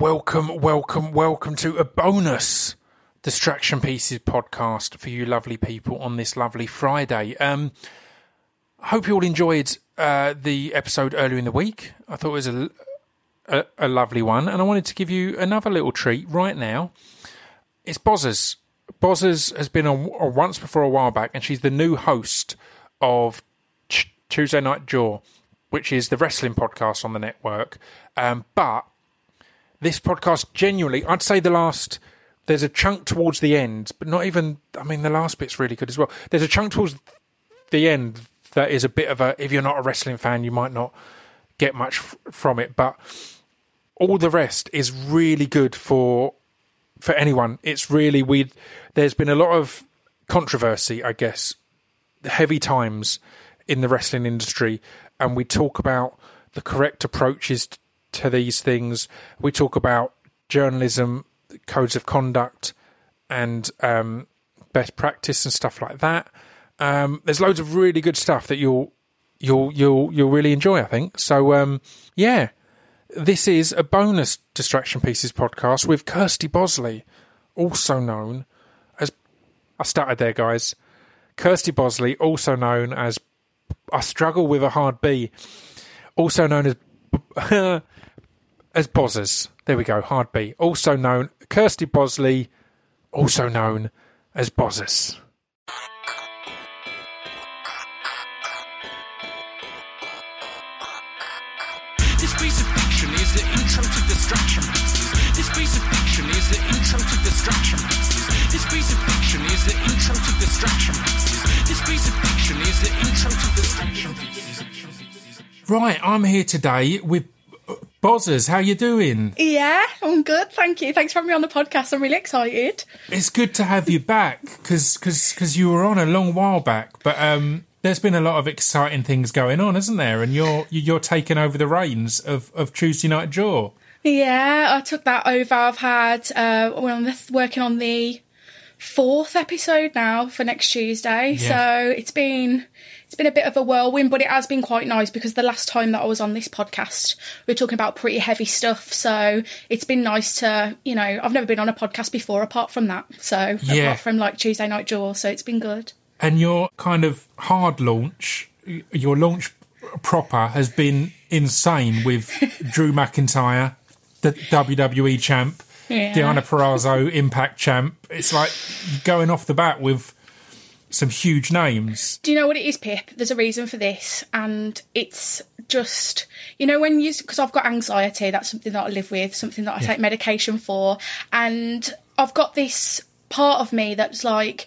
Welcome, welcome, welcome to a bonus Distraction Pieces podcast for you lovely people on this lovely Friday. Um, I hope you all enjoyed uh, the episode earlier in the week. I thought it was a, a, a lovely one, and I wanted to give you another little treat right now. It's Bozzers. Bozzers has been on, on once before a while back, and she's the new host of Ch- Tuesday Night Jaw, which is the wrestling podcast on the network. Um, but this podcast, genuinely, I'd say the last. There's a chunk towards the end, but not even. I mean, the last bit's really good as well. There's a chunk towards the end that is a bit of a. If you're not a wrestling fan, you might not get much f- from it, but all the rest is really good for for anyone. It's really we. There's been a lot of controversy, I guess, heavy times in the wrestling industry, and we talk about the correct approaches to these things. We talk about journalism, codes of conduct, and um, best practice and stuff like that. Um, there's loads of really good stuff that you'll you'll you'll you'll really enjoy. I think so. Um, yeah, this is a bonus distraction pieces podcast with Kirsty Bosley, also known as I started there, guys. Kirsty Bosley, also known as I struggle with a hard B, also known as as Bozzers. There we go, hard B. Also known Kirsty Bosley, also known as Bozzers. This piece of fiction is the intro to distraction pieces. This piece of fiction is the intro to distraction pieces. This piece of fiction is the intro to distraction pieces. This piece of fiction is the intro to distraction pieces. Right, I'm here today with Bozzers. How you doing? Yeah, I'm good. Thank you. Thanks for having me on the podcast. I'm really excited. It's good to have you back because because you were on a long while back, but um, there's been a lot of exciting things going on, isn't there? And you're you're taking over the reins of of Tuesday Night Jaw. Yeah, I took that over. I've had uh, on the, working on the fourth episode now for next Tuesday. Yeah. So it's been it's been a bit of a whirlwind, but it has been quite nice because the last time that I was on this podcast, we were talking about pretty heavy stuff. So it's been nice to you know I've never been on a podcast before apart from that. So Yeah. apart from like Tuesday Night Jaw, so it's been good. And your kind of hard launch, your launch proper has been insane with Drew McIntyre, the WWE champ, Yeah. Deonna Purrazzo, Impact champ. It's like going off the bat with some huge names. Do you know what it is, Pip? There's a reason for this, and it's just you know when you because I've got anxiety. That's something that I live with, something that I take medication for, and I've got this part of me that's like.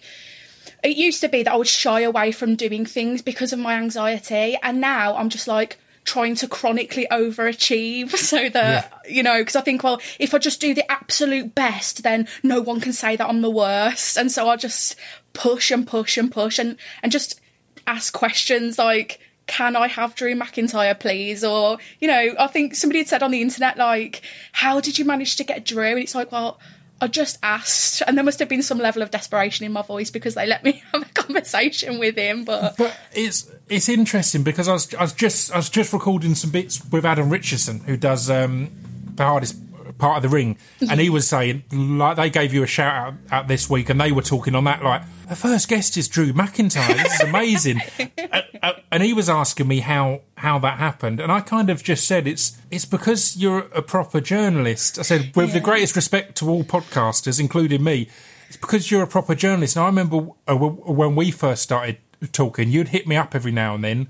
It used to be that I would shy away from doing things because of my anxiety, and now I'm just like trying to chronically overachieve. So that you know because I think well if I just do the absolute best then no one can say that I'm the worst. And so I just push and push and push and and just ask questions like can I have Drew McIntyre please? Or you know I think somebody had said on the internet like how did you manage to get Drew? And it's like well I just asked. And there must have been some level of desperation in my voice because they let me have a conversation with him but But it's it's interesting because I was I was just I was just recording some bits with Adam Richardson who does um, the hardest part of the ring, and he was saying like they gave you a shout out, out this week, and they were talking on that like the first guest is Drew McIntyre. This is amazing, Uh, uh, and he was asking me how how that happened, and I kind of just said it's it's because you're a proper journalist. I said with the greatest respect to all podcasters, including me. It's because you're a proper journalist. And I remember uh, when we first started talking, you'd hit me up every now and then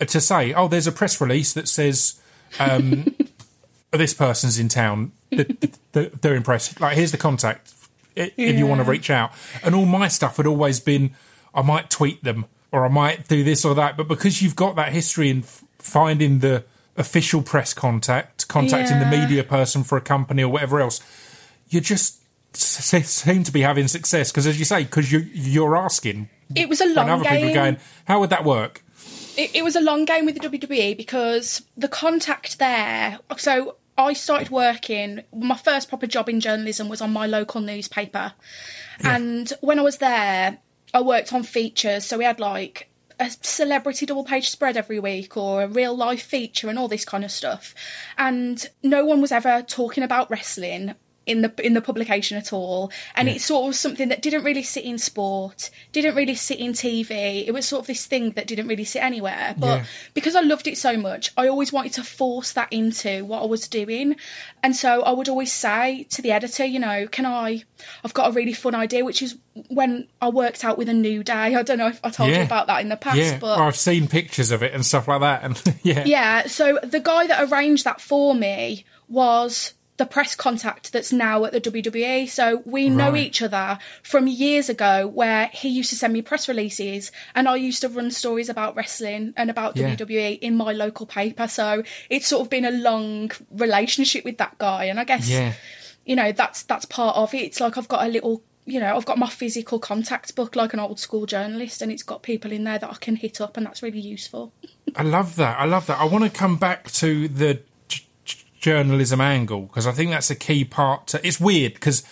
to say, "Oh, there's a press release that says um, Oh, this person's in town. Th- th- th- They're impressed. Like, here's the contact if you want to reach out." And all my stuff had always been, I might tweet them or I might do this or that. But because you've got that history in f- finding the official press contact, contacting the media person for a company or whatever else, you just s- seem to be having success because, as you say, because you you're asking, it was a and long other game people are going, "How would that work?" It, it was a long game with the WWE because the contact there. So I started working. My first proper job in journalism was on my local newspaper, and when I was there, I worked on features. So we had like a celebrity double page spread every week or a real life feature and all this kind of stuff. And no one was ever talking about wrestling in the in the publication at all. And Yeah. it's sort of something that didn't really sit in sport didn't really sit in tv it was sort of this thing that didn't really sit anywhere. But Yeah. because i loved it so much i always wanted to force that into what i was doing. And so i would always say to the editor you know can i i've got a really fun idea which is when i worked out with a new day. I don't know if i told you about that in the past yeah, but Well, I've seen pictures of it and stuff like that, and yeah, yeah, so the guy that arranged that for me was the press contact that's now at the WWE. So we know each other from years ago where he used to send me press releases and I used to run stories about wrestling and about Yeah. WWE in my local paper. So it's sort of been a long relationship with that guy and I guess yeah. you know that's that's part of it. It's like I've got a little you know, I've got my physical contact book like an old school journalist and it's got people in there that I can hit up and that's really useful. I love that. I love that. I want to come back to the journalism angle because I think that's a key part. To, it's weird because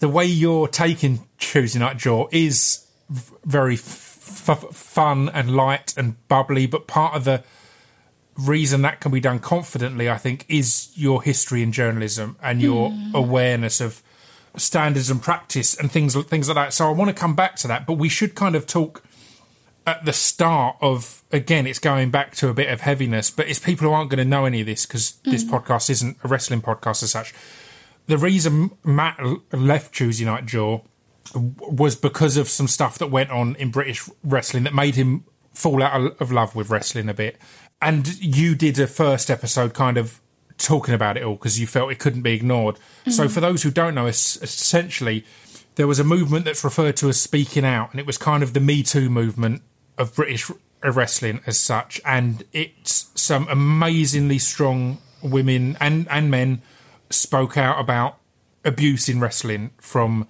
the way you're taking Tuesday Night Jaw is v- very f- f- fun and light and bubbly, but part of the reason that can be done confidently, I think, is your history in journalism and your mm. awareness of standards and practice and things things like that. So I want to come back to that, but we should kind of talk at the start of again it's going back to a bit of heaviness but it's people who aren't going to know any of this because this mm. podcast isn't a wrestling podcast as such. The reason matt left tuesday night jaw was because of some stuff that went on in british wrestling that made him fall out of- love with wrestling a bit. And you did a first episode kind of talking about it all because you felt it couldn't be ignored. So mm-hmm. for those who don't know es- essentially there was a movement that's referred to as speaking out, and it was kind of the Me Too movement of British wrestling as such. And it's some amazingly strong women and, and men spoke out about abuse in wrestling from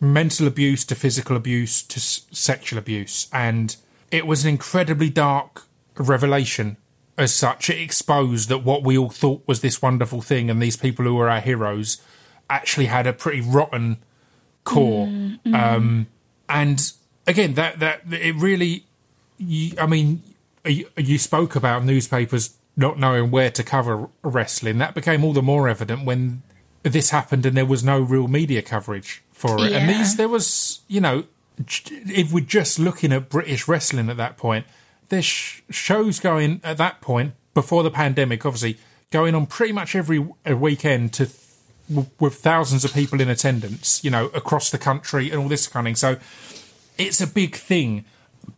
mental abuse to physical abuse to s- sexual abuse. And it was an incredibly dark revelation as such. It exposed that what we all thought was this wonderful thing and these people who were our heroes actually had a pretty rotten core. Um, and again, that that it really, you, I mean, you, you spoke about newspapers not knowing where to cover wrestling. That became all the more evident when this happened and there was no real media coverage for it. And these, there was, you know, if we're just looking at British wrestling at that point, there's sh- shows going at that point before the pandemic, obviously going on pretty much every weekend to with thousands of people in attendance, you know, across the country and all this kind of thing. So it's a big thing.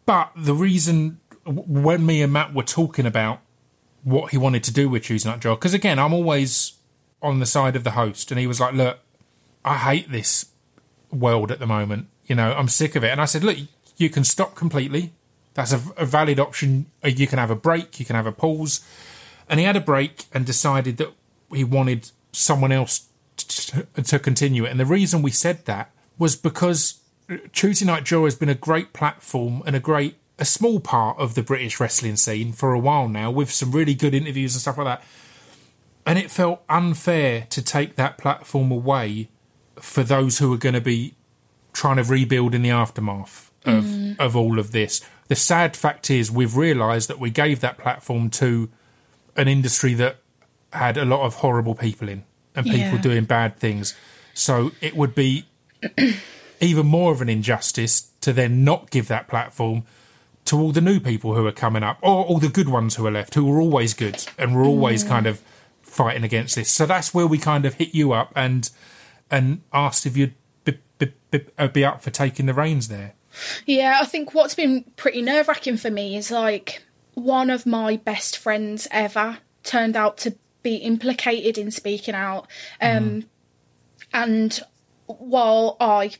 But the reason when me and Matt were talking about what he wanted to do with Tuesday Night Jaw, because again, I'm always on the side of the host, and he was like, "Look, I hate this world at the moment. You know, I'm sick of it." And I said, "Look, you can stop completely. That's a, a valid option. Uh, You can have a break. You can have a pause." And he had a break and decided that he wanted someone else to, to continue it. And the reason we said that was because Tuesday Night Jaw has been a great platform and a great, a small part of the British wrestling scene for a while now, with some really good interviews and stuff like that. And it felt unfair to take that platform away for those who are going to be trying to rebuild in the aftermath of, mm. of all of this. The sad fact is, we've realised that we gave that platform to an industry that had a lot of horrible people in and people Yeah. doing bad things. So it would be even more of an injustice to then not give that platform to all the new people who are coming up or all the good ones who are left who are always good and were always kind of fighting against this. So that's where we kind of hit you up and and asked if you'd be, be, be, uh, be up for taking the reins there. Yeah, I think what's been pretty nerve wracking for me is like one of my best friends ever turned out to be implicated in speaking out. Um, And while I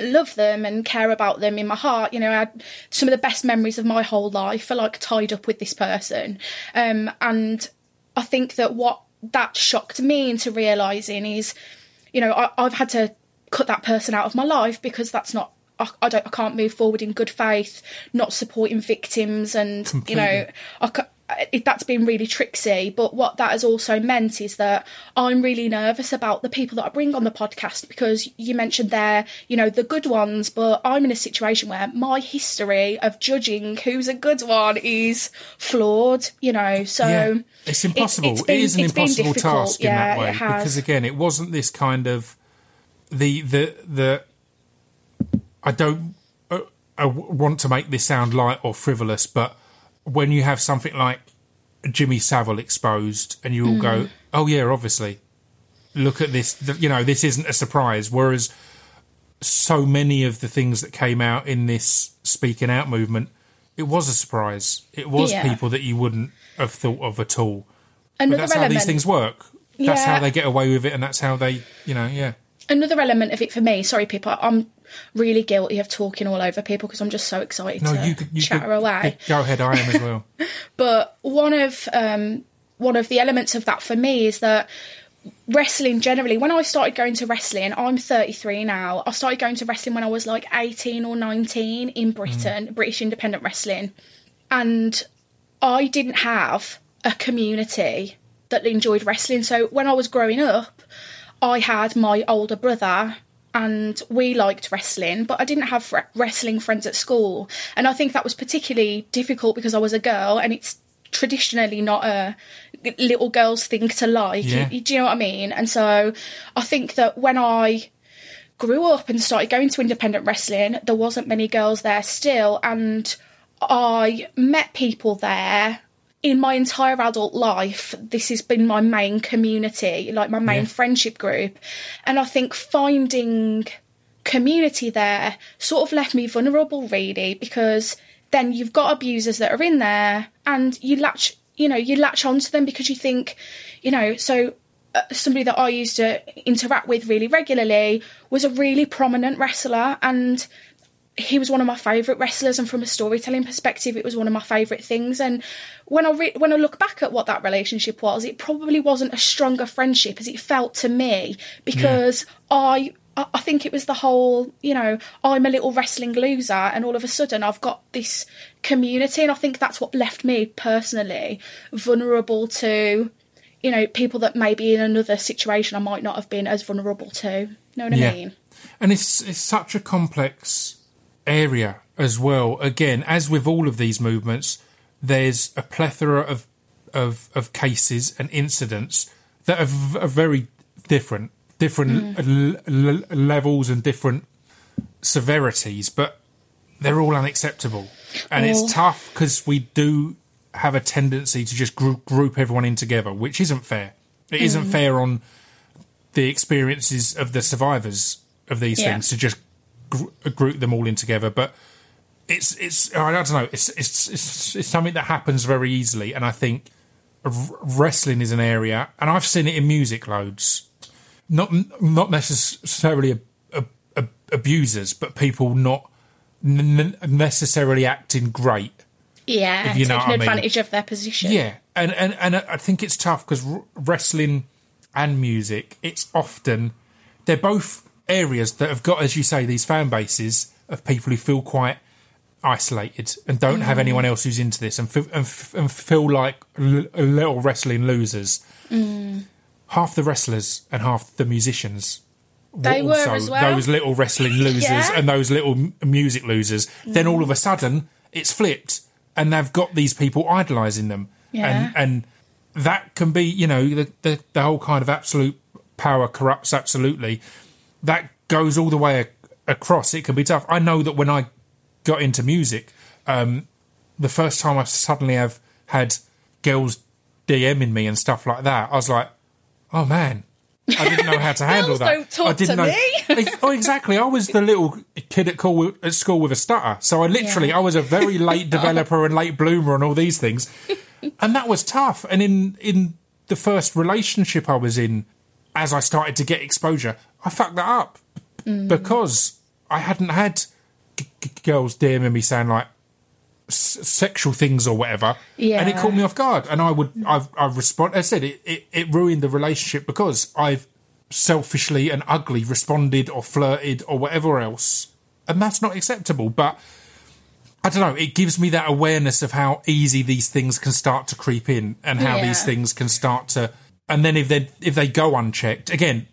love them and care about them in my heart, you know, I had some of the best memories of my whole life are like tied up with this person. Um, and I think that what that shocked me into realizing is, you know, I, I've had to cut that person out of my life because that's not. I, I don't. I can't move forward in good faith, not supporting victims, and you know, I, it, that's been really tricksy. But what that has also meant is that I'm really nervous about the people that I bring on the podcast because you mentioned there, you know, the good ones, but I'm in a situation where my history of judging who's a good one is flawed, you know. So Yeah. It's impossible. it's been- it is an impossible task Yeah, in that way because again, it wasn't this kind of the the the. I don't uh, I want to make this sound light or frivolous, but when you have something like Jimmy Savile exposed, and you all Mm. go, "Oh yeah, obviously, look at this," th- you know, this isn't a surprise. Whereas so many of the things that came out in this speaking out movement, it was a surprise. It was Yeah. people that you wouldn't have thought of at all. But another that's how these things work. That's Yeah. how they get away with it, and that's how they, you know, yeah. another element of it for me. Sorry, people, I'm really guilty of talking all over people because I'm just so excited No, to you could, you chatter could, away. Go ahead, I am as well. But one of um, one of the elements of that for me is that wrestling generally. When I started going to wrestling, I'm 33 now. I started going to wrestling when I was like 18 or 19 in Britain, British independent wrestling, and I didn't have a community that enjoyed wrestling. So when I was growing up, I had my older brother and we liked wrestling, but I didn't have wrestling friends at school. And I think that was particularly difficult because I was a girl and it's traditionally not a little girl's thing to like. Yeah. You- do you know what I mean? And so I think that when I grew up and started going to independent wrestling, there wasn't many girls there still, and I met people there. In my entire adult life, this has been my main community, like my main Yeah. friendship group. And I think finding community there sort of left me vulnerable, really, because then you've got abusers that are in there and you latch, you know, you latch onto them because you think, you know, so uh, somebody that I used to interact with really regularly was a really prominent wrestler and he was one of my favourite wrestlers and from a storytelling perspective it was one of my favourite things and when I re- when I look back at what that relationship was it probably wasn't a stronger friendship as it felt to me because I I I think it was the whole, you know, I'm a little wrestling loser, and all of a sudden I've got this community, and I think that's what left me personally vulnerable to, you know, people that maybe in another situation I might not have been as vulnerable to. You Know what Yeah. I mean? and it's it's such a complex area as well. Again, as with all of these movements, there's a plethora of of, of cases and incidents that are, v- are very different, different mm. l- l- levels and different severities, but they're all unacceptable, and Oh. it's tough because we do have a tendency to just group, group everyone in together, which isn't fair. It not mm. fair on the experiences of the survivors of these Yeah. things to just gr- group them all in together. But it's it's I don't know. It's it's it's, it's something that happens very easily, and I think r- wrestling is an area, and I've seen it in music loads. Not not necessarily a, a, a, abusers, but people not n- necessarily acting great. Yeah, If you know taking what I mean. advantage of their position. Yeah, and and and I think it's tough because wrestling and music, it's often they're both areas that have got, as you say, these fan bases of people who feel quite isolated and don't have anyone mm. else who's into this and, f- and, f- and feel like l- little wrestling losers. Mm. Half the wrestlers and half the musicians. They were also as well. those little wrestling losers Yeah. and those little m- music losers. Then all of a mm. sudden, it's flipped, and they've got these people idolising them, Yeah. and and that can be, you know, the, the the whole kind of absolute power corrupts absolutely. That goes all the way ac- across. It can be tough. I know that when I got into music, um, the first time I suddenly have had girls DMing me and stuff like that, I was like, oh man. I didn't know how to handle that. don't talk I didn't to know. me. oh, exactly. I was the little kid at, call, at school with a stutter. So I literally, Yeah. I was a very late developer and late bloomer and all these things, and that was tough. And in in the first relationship I was in, as I started to get exposure, I fucked that up because I hadn't had g- g- girls DMing me saying like s- sexual things or whatever, and it Yeah. caught me off guard. And I would, I've, I respond. I said it, it, it ruined the relationship because I've selfishly and ugly responded or flirted or whatever else, and that's not acceptable. But I don't know. It gives me that awareness of how easy these things can start to creep in, and how these things can start to. And then if they if they go unchecked again,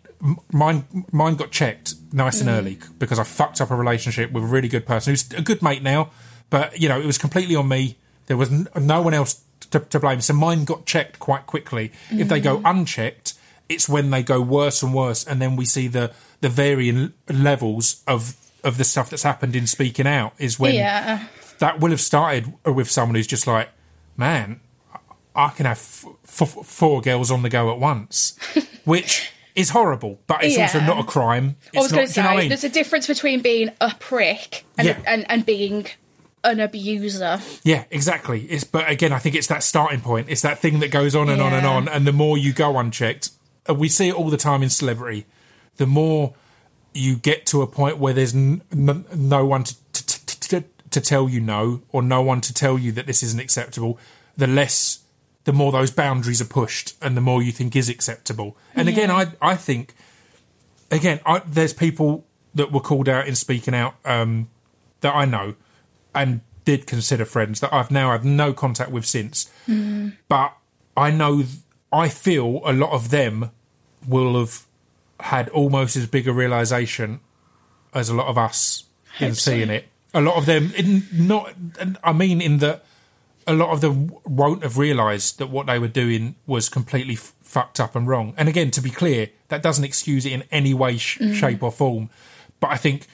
mine mine got checked nice and mm. early because I fucked up a relationship with a really good person who's a good mate now, but you know it was completely on me. There was n- no one else to, to blame, so mine got checked quite quickly. If they go mm. unchecked, it's when they go worse and worse, and then we see the the varying levels of of the stuff that's happened in speaking out is when Yeah. that will have started with someone who's just like, man, I can have f- f- four girls on the go at once, which is horrible, but it's also not a crime. It's I was going to do you know say, I mean? there's a difference between being a prick and, Yeah. and, and being an abuser. Yeah, exactly. It's but again, I think it's that starting point. It's that thing that goes on and on and on, and the more you go unchecked, and we see it all the time in celebrity. The more you get to a point where there's n- n- no one to, to, to, to, to tell you no, or no one to tell you that this isn't acceptable, the less, the more those boundaries are pushed, and the more you think is acceptable. And again, I I think, again, I, there's people that were called out in speaking out um, that I know and did consider friends that I've now had no contact with since. But I know, I feel a lot of them will have had almost as big a realization as a lot of us in Hope so. seeing it. A lot of them, in, not, I mean, in that a lot of them won't have realised that what they were doing was completely f- fucked up and wrong. And again, to be clear, that doesn't excuse it in any way, sh- mm. shape, or form. But I think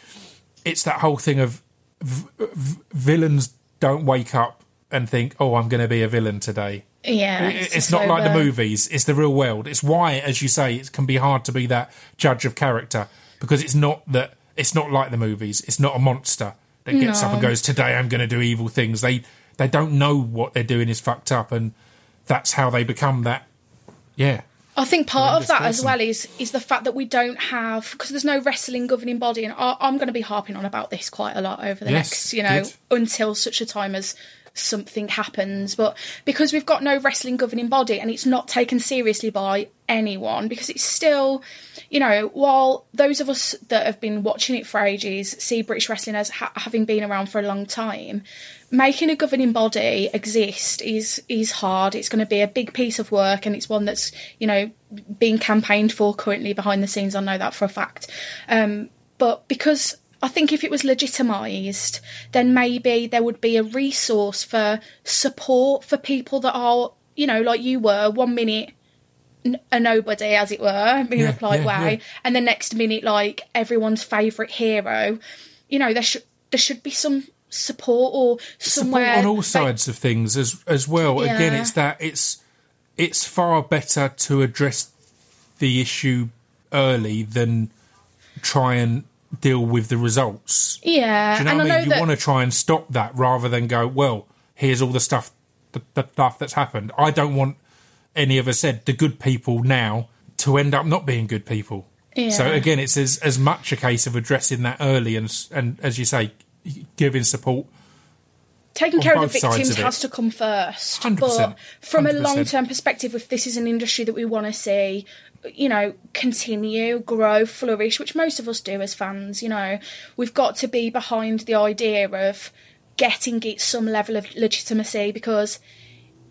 it's that whole thing of v- v- villains don't wake up and think, "Oh, I'm going to be a villain today." Yeah. It- a it's not like the movies; it's the real world. It's why, as you say, it can be hard to be that judge of character because it's not that. It's not like the movies. It's not a monster that gets up and goes, "Today I'm going to do evil things." They they don't know what they're doing is fucked up, and that's how they become that. Yeah, I think part of that as well is is the fact that we don't have because there's no wrestling governing body, and I, I'm going to be harping on about this quite a lot over the Yes, next, you know, good. until such a time as something happens. But because we've got no wrestling governing body, and it's not taken seriously by anyone, because it's still, you know, while those of us that have been watching it for ages see British wrestling as ha- having been around for a long time, making a governing body exist is is hard. It's going to be a big piece of work, and it's one that's you know being campaigned for currently behind the scenes. I know that for a fact. Um, but because I think if it was legitimised, then maybe there would be a resource for support for people that are you know like you were one minute a nobody, as it were, in Yeah, a polite yeah, way, yeah. and the next minute, like everyone's favourite hero. You know, there should there should be some support or somewhere support on all sides of things as as well. Again, it's that it's it's far better to address the issue early than try and deal with the results. Yeah, Do you know and what I mean? You that want to try and stop that rather than go, well, here's all the stuff, the, the stuff that's happened. I don't want any of us said the good people now to end up not being good people. So again, it's as as much a case of addressing that early and and as you say, giving support. taking care of the victims of has to come first. 100%, But from a 100%. long term perspective, if this is an industry that we want to see, you know, continue, grow, flourish, which most of us do as fans, you know, we've got to be behind the idea of getting it some level of legitimacy because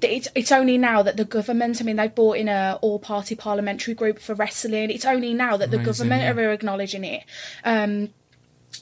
it's it's only now that the government I mean they've brought in a all party parliamentary group for wrestling. It's only now that the government yeah. are acknowledging it. Um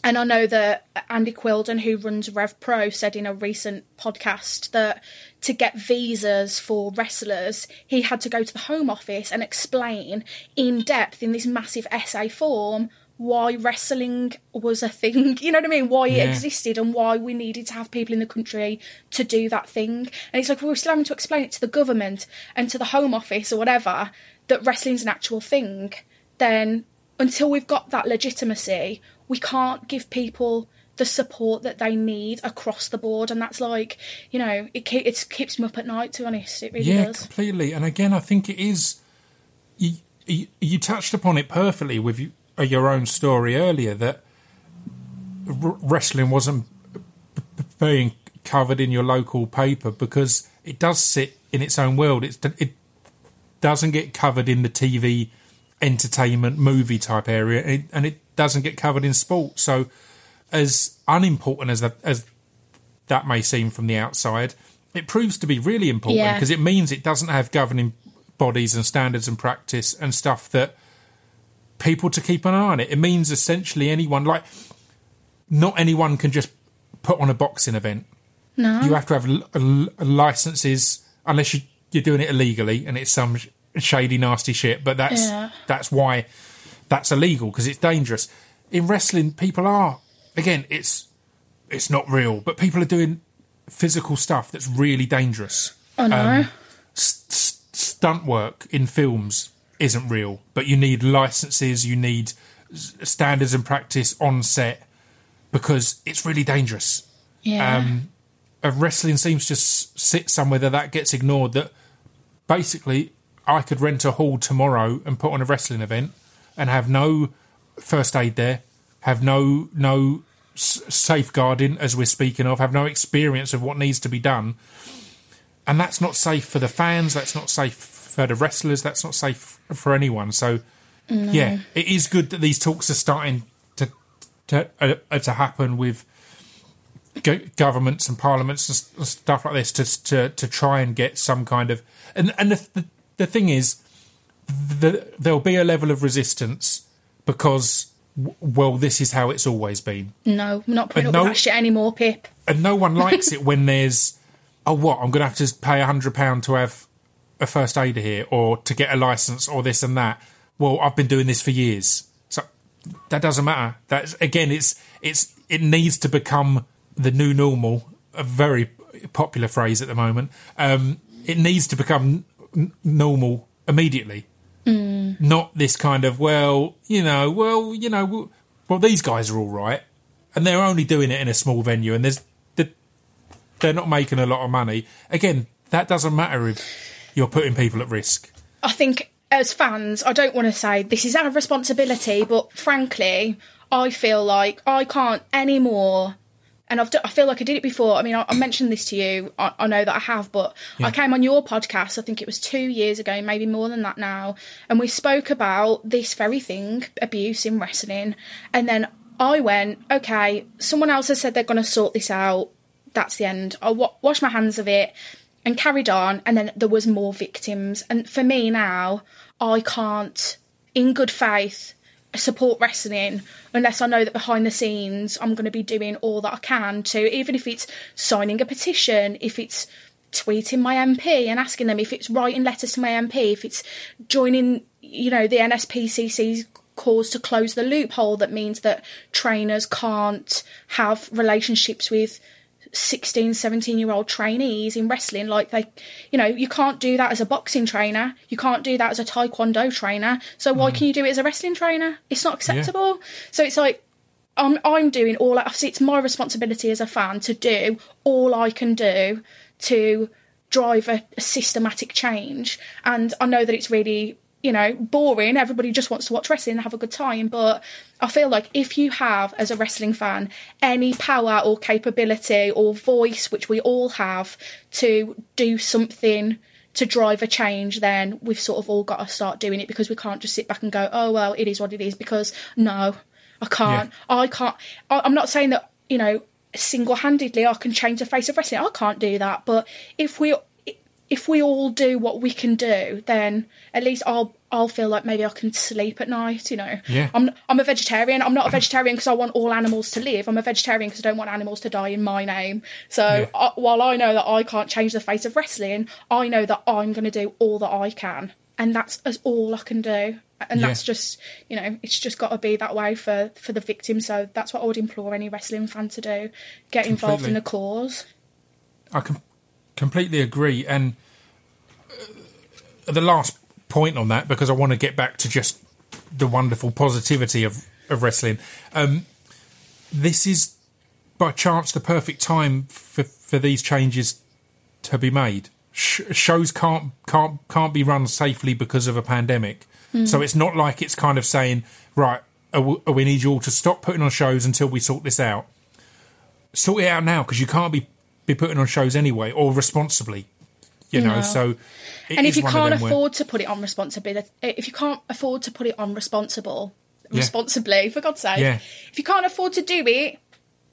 and I know that Andy Quildan, who runs Rev Pro, said in a recent podcast that to get visas for wrestlers, he had to go to the Home Office and explain in depth in this massive essay form why wrestling was a thing. You know what I mean? Why Yeah. it existed and why we needed to have people in the country to do that thing. And it's like we're still having to explain it to the government and to the Home Office or whatever that wrestling's an actual thing. Then until we've got that legitimacy, we can't give people the support that they need across the board, and that's like, you know, it it keeps me up at night. To be honest, it really Yeah, does. completely. And again, I think it is. You, you, you touched upon it perfectly with you, your own story earlier that r- wrestling wasn't being covered in your local paper because it does sit in its own world. It's, it doesn't get covered in the TV entertainment movie type area, and it, and it doesn't get covered in sport. So, as unimportant as that as that may seem from the outside, it proves to be really important Yeah. because it means it doesn't have governing bodies and standards and practice and stuff that people to keep an eye on it. It means essentially anyone like not anyone can just put on a boxing event. No. You have to have l- l- licenses unless you, you're doing it illegally and it's some sh- shady, nasty shit. But that's Yeah. that's why that's illegal because it's dangerous. In wrestling, people are again. It's it's not real, but people are doing physical stuff that's really dangerous. Oh, I know. Um, s- s- stunt work in films isn't real, but you need licenses, you need standards and practice on set because it's really dangerous yeah. um, wrestling seems to sit somewhere that that gets ignored. That basically, I could rent a hall tomorrow and put on a wrestling event and have no first aid there, have no no safeguarding as we're speaking of, have no experience of what needs to be done, and that's not safe for the fans. That's not safe the wrestlers. That's not safe for anyone. So, yeah, it is good that these talks are starting to to uh, to happen with go- governments and parliaments and stuff like this to to to try and get some kind of and and the the, the thing is the, there'll be a level of resistance because well this is how it's always been no, I'm not putting but up no- with that shit anymore, Pip. and no one likes it when there's oh what I'm going to have to pay a hundred pound to have a first aider here or to get a license or this and that. Well, I've been doing this for years, so that doesn't matter. That's again, it's it's it needs to become the new normal. A very popular phrase at the moment. Um, it needs to become n- normal immediately not this kind of well, you know, well, you know, well, well, these guys are all right, and they're only doing it in a small venue, and there's the- they're not making a lot of money. Again, that doesn't matter if you're putting people at risk. I think as fans, I don't want to say this is our responsibility, but frankly, I feel like I can't anymore. And I've, d- I feel like I did it before. I mean, I, I mentioned this to you. I, I know that I have, but I came on your podcast. I think it was two years ago, maybe more than that now, and we spoke about this very thing, abuse in wrestling. And then I went, okay, someone else has said they're going to sort this out. That's the end. I wa- washed my hands of it and carried on and then there was more victims. And for me now i can't in good faith support wrestling unless i know that behind the scenes i'm going to be doing all that i can to even if it's signing a petition if it's tweeting my mp and asking them if it's writing letters to my mp if it's joining you know the nspcc's cause to close the loophole that means that trainers can't have relationships with 16 17 year old trainees in wrestling like they you know you can't do that as a boxing trainer. You can't do that as a taekwondo trainer. So why mm. can you do it as a wrestling trainer? It's not acceptable. So it's like I'm I'm doing all I it's my responsibility as a fan to do all I can do to drive a, a systematic change. And I know that it's really you know boring everybody just wants to watch wrestling and have a good time but I feel like if you have as a wrestling fan any power or capability or voice which we all have to do something to drive a change, then we've sort of all got to start doing it because we can't just sit back and go, oh, well, it is what it is. Because no, I can't. I can't. I, I'm not saying that, you know, single handedly I can change the face of wrestling. I can't do that. But if we. If we all do what we can do, then at least I'll I'll feel like maybe I can sleep at night. You know, Yeah. I'm I'm a vegetarian. I'm not a vegetarian because I want all animals to live. I'm a vegetarian because I don't want animals to die in my name. So Yeah. I, while I know that I can't change the face of wrestling, I know that I'm going to do all that I can, and that's as all I can do. And Yeah. that's just, you know, it's just got to be that way for for the victim. So that's what I would implore any wrestling fan to do: get involved in the cause. I com- completely agree. And uh, the last point on that, because I want to get back to just the wonderful positivity of, of wrestling. Um, this is by chance the perfect time for, for these changes to be made. Sh- shows can't can't can't be run safely because of a pandemic. So it's not like it's kind of saying, right, we we need you all to stop putting on shows until we sort this out sort it out now because you can't be be putting on shows anyway or responsibly you know No. so and if you can't them where- afford to put it on responsibility, if you can't afford to put it on responsible, Yeah. responsibly, for God's sake, Yeah. if you can't afford to do it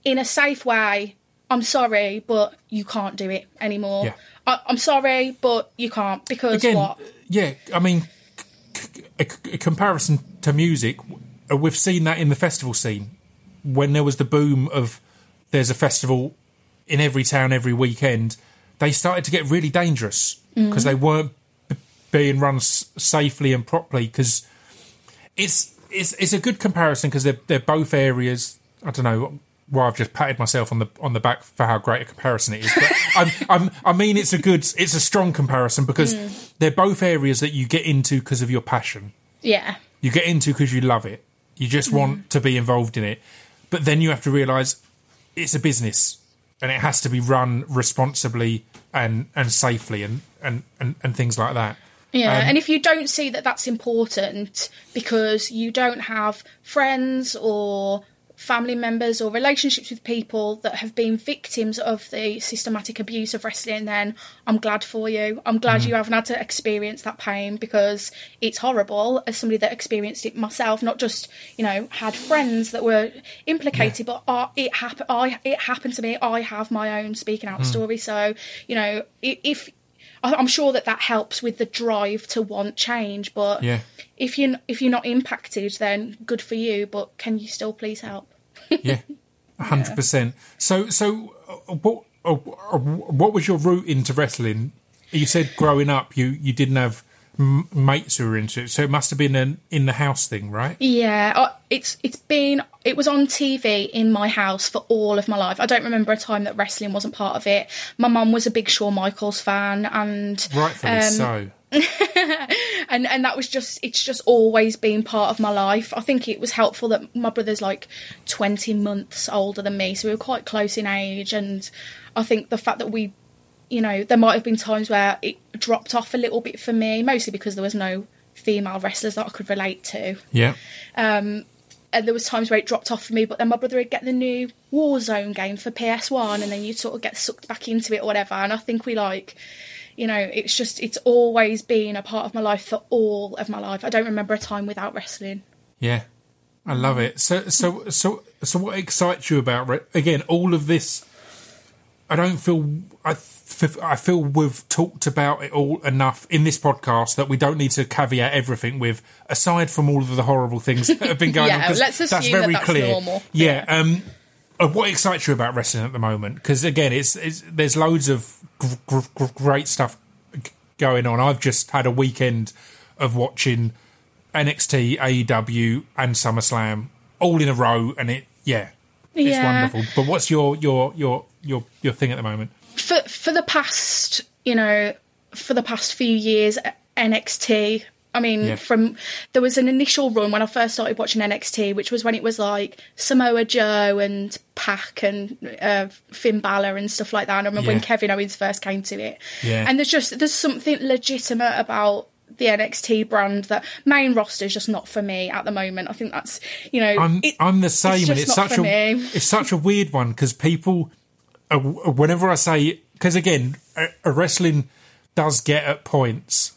in a safe way I'm sorry, but you can't do it anymore. Yeah. I, I'm sorry, but you can't because Again, what? yeah, I mean, a comparison to music, uh, we've seen that in the festival scene when there was the boom of there's a festival in every town every weekend. They started to get really dangerous mm. because they weren't b- being run s- safely and properly. Because it's it's it's a good comparison because they're they're both areas. I don't know. Well, I've just patted myself on the on the back for how great a comparison it is. But I'm, I'm, I mean, it's a good, it's a strong comparison because mm. they're both areas that you get into because of your passion. Yeah. You get into because you love it. You just want mm. to be involved in it. But then you have to realise it's a business and it has to be run responsibly and, and safely and, and, and, and things like that. Yeah, Um, and if you don't see that that's important because you don't have friends or family members or relationships with people that have been victims of the systematic abuse of wrestling, then I'm glad for you. I'm glad Mm. you haven't had to experience that pain because it's horrible as somebody that experienced it myself, not just, you know, had friends that were implicated, but uh, it happened I it happened to me. I have my own speaking Mm. out story. So, you know, if I'm sure that that helps with the drive to want change. But Yeah. if you if you're not impacted, then good for you. But can you still please help? Yeah, hundred percent. So, so uh, what? Uh, uh, what was your route into wrestling? You said growing up, you you didn't have m- mates who were into it, so it must have been an in the house thing, right? Yeah, uh, it's it's been it was on TV in my house for all of my life. I don't remember a time that wrestling wasn't part of it. My mum was a big Shawn Michaels fan, and Rightfully um, so. and and that was just it's just always been part of my life. I think it was helpful that my brother's like 20 months older than me, so we were quite close in age and I think the fact that we you know, there might have been times where it dropped off a little bit for me, mostly because there was no female wrestlers that I could relate to. Yeah, um, and there was times where it dropped off for me, but then my brother would get the new Warzone game for PS1 and then you'd sort of get sucked back into it or whatever. And I think we like you know, it's just it's always been a part of my life for all of my life. I don't remember a time without wrestling. yeah, I love it. So, so, so, so, what excites you about re- again all of this? I don't feel I. f- I feel we've talked about it all enough in this podcast that we don't need to caveat everything with. Aside from all of the horrible things that have been going on. Yeah, on, let's assume that that's normal. Yeah. Um, uh, what excites you about wrestling at the moment? Because again, it's, it's there's loads of gr- gr- gr- great stuff going on. I've just had a weekend of watching NXT, AEW, and SummerSlam all in a row, and it yeah, it's Yeah. wonderful. But what's your your your your your thing at the moment? For for the past, you know, for the past few years, NXT. I mean, Yeah. from there was an initial run when I first started watching NXT, which was when it was like Samoa Joe and Pac and uh, Finn Balor and stuff like that. And I remember when Kevin Owens first came to it. Yeah. And there's just there's something legitimate about the NXT brand that main roster is just not for me at the moment. I think that's you know I'm it- I'm the same, just and it's such a me. it's such a weird one because people, whenever I say, because again, a, wrestling does get at points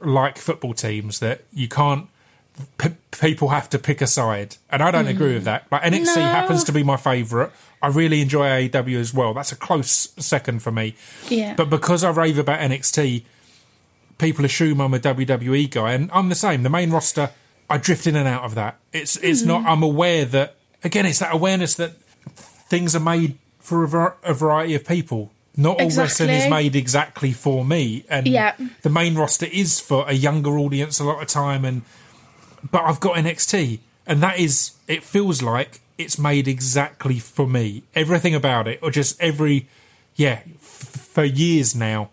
like football teams that you can't. P- people have to pick a side, and I don't agree with that. Like NXT Mm. No. happens to be my favourite. I really enjoy AEW as well. That's a close second for me. Yeah. But because I rave about NXT, people assume I'm a WWE guy, and I'm the same. The main roster, I drift in and out of that. It's it's not. Mm-hmm. I'm aware that again, it's that awareness that things are made for a, var- a variety of people. Not all wrestling is made exactly for me, and Yeah. the main roster is for a younger audience a lot of time. And but I've got NXT, and that is it feels like it's made exactly for me. Everything about it, or just every yeah, f- for years now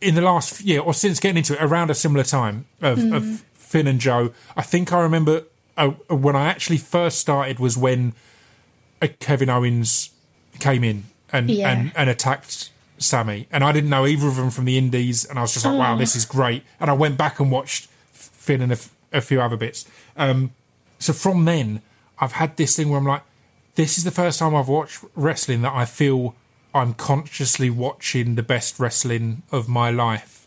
in the last year or since getting into it around a similar time of, Hmm. of Finn and Joe, I think I remember uh, when I actually first started was when uh, Kevin Owens came in and, Yeah. and, and attacked Sami. And I didn't know either of them from the Indies. And I was just like, Oh. wow, this is great. And I went back and watched Finn and a, f- a few other bits. Um, so from then, I've had this thing where I'm like, this is the first time I've watched wrestling that I feel I'm consciously watching the best wrestling of my life.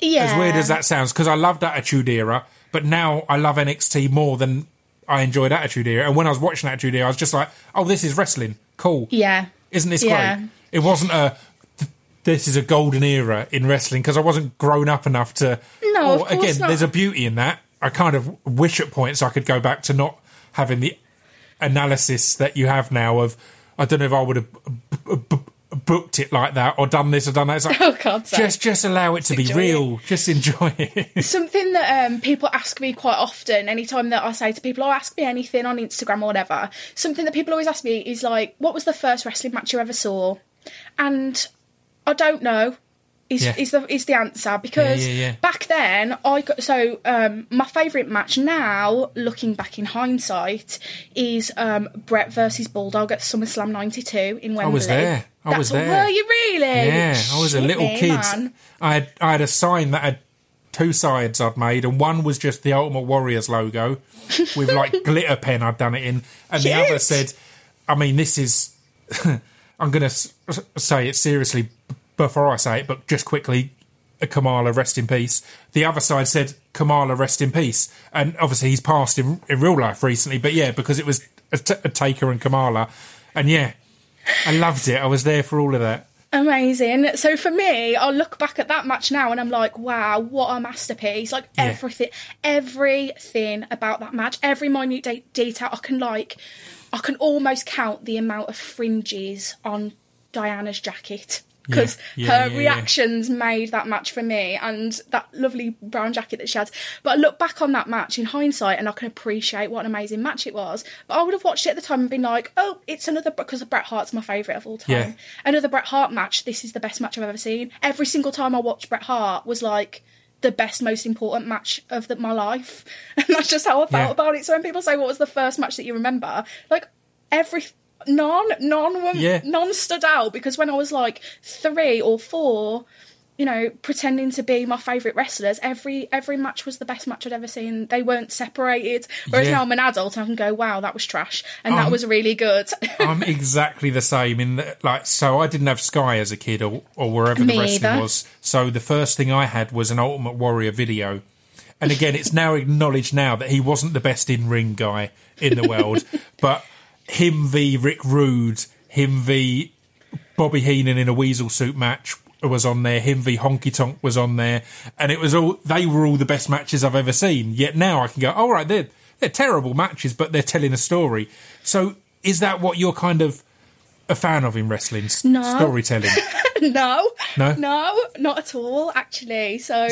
yeah. As weird as that sounds, because I loved Attitude Era, but now I love NXT more than I enjoyed Attitude Era. And when I was watching Attitude Era, I was just like, oh, this is wrestling. Cool. Yeah. Isn't this Yeah. great? It wasn't a. This is a golden era in wrestling because I wasn't grown up enough to. No, of or, course again, not. there's a beauty in that. I kind of wish at points I could go back to not having the analysis that you have now of. I don't know if I would have b- b- booked it like that or done this or done that. It's like, Oh, sake. just just allow it to be Enjoy real. Just enjoy it. Something that um, people ask me quite often, anytime that I say to people, oh, ask me anything on Instagram or whatever, something that people always ask me is like, what was the first wrestling match you ever saw? And I don't know. Is, Yeah. is the is the answer because Yeah, yeah, back then I got so um, my favourite match now looking back in hindsight is um, Bret versus Bulldog at SummerSlam '92 in Wembley. I was there. I That's was there. Were you really? Yeah, I was a little me, kid. man. I had I had a sign that had two sides I'd made, and one was just the Ultimate Warriors logo with like glitter pen I'd done it in, and the other said, "I mean, this is." I'm going to say it seriously before I say it, but just quickly. Uh, Kamala, rest in peace. The other side said Kamala, rest in peace, and obviously he's passed in, in real life recently. But yeah, because it was a, t- a Taker and Kamala, and yeah, I loved it. I was there for all of that. Amazing. So for me, I'll look back at that match now and I'm like, wow, what a masterpiece. Like Yeah. everything, everything about that match, every minute de- detail, I can like, I can almost count the amount of fringes on Diana's jacket. Because Yeah, yeah, her yeah, reactions made that match for me and that lovely brown jacket that she had. But I look back on that match in hindsight and I can appreciate what an amazing match it was. But I would have watched it at the time and been like, oh, it's another, because Bret Hart's my favourite of all time another Bret Hart match. This is the best match I've ever seen. Every single time I watched Bret Hart was like the best, most important match of the, my life, and that's just how I felt about it. So when people say, "What was the first match that you remember?" Like every none, none, were, Yeah. none stood out because when I was like three or four. You know, pretending to be my favourite wrestlers. Every every match was the best match I'd ever seen. They weren't separated. Whereas Yeah. now I'm an adult, I can go, "Wow, that was trash," and Um, that was really good. I'm exactly the same in that, like so I didn't have Sky as a kid or, or wherever Me the wrestling either. was. So the first thing I had was an Ultimate Warrior video. And again, it's now acknowledged now that he wasn't the best in ring guy in the world, but him v Rick Rude, him v Bobby Heenan in a weasel suit match was on there. Him v Honky Tonk was on there, and it was all they were all the best matches I've ever seen. Yet now I can go, all right, they're they're terrible matches, but they're telling a story. So is that what you're kind of a fan of in wrestling? No. storytelling. no, No? no, not at all. Actually, so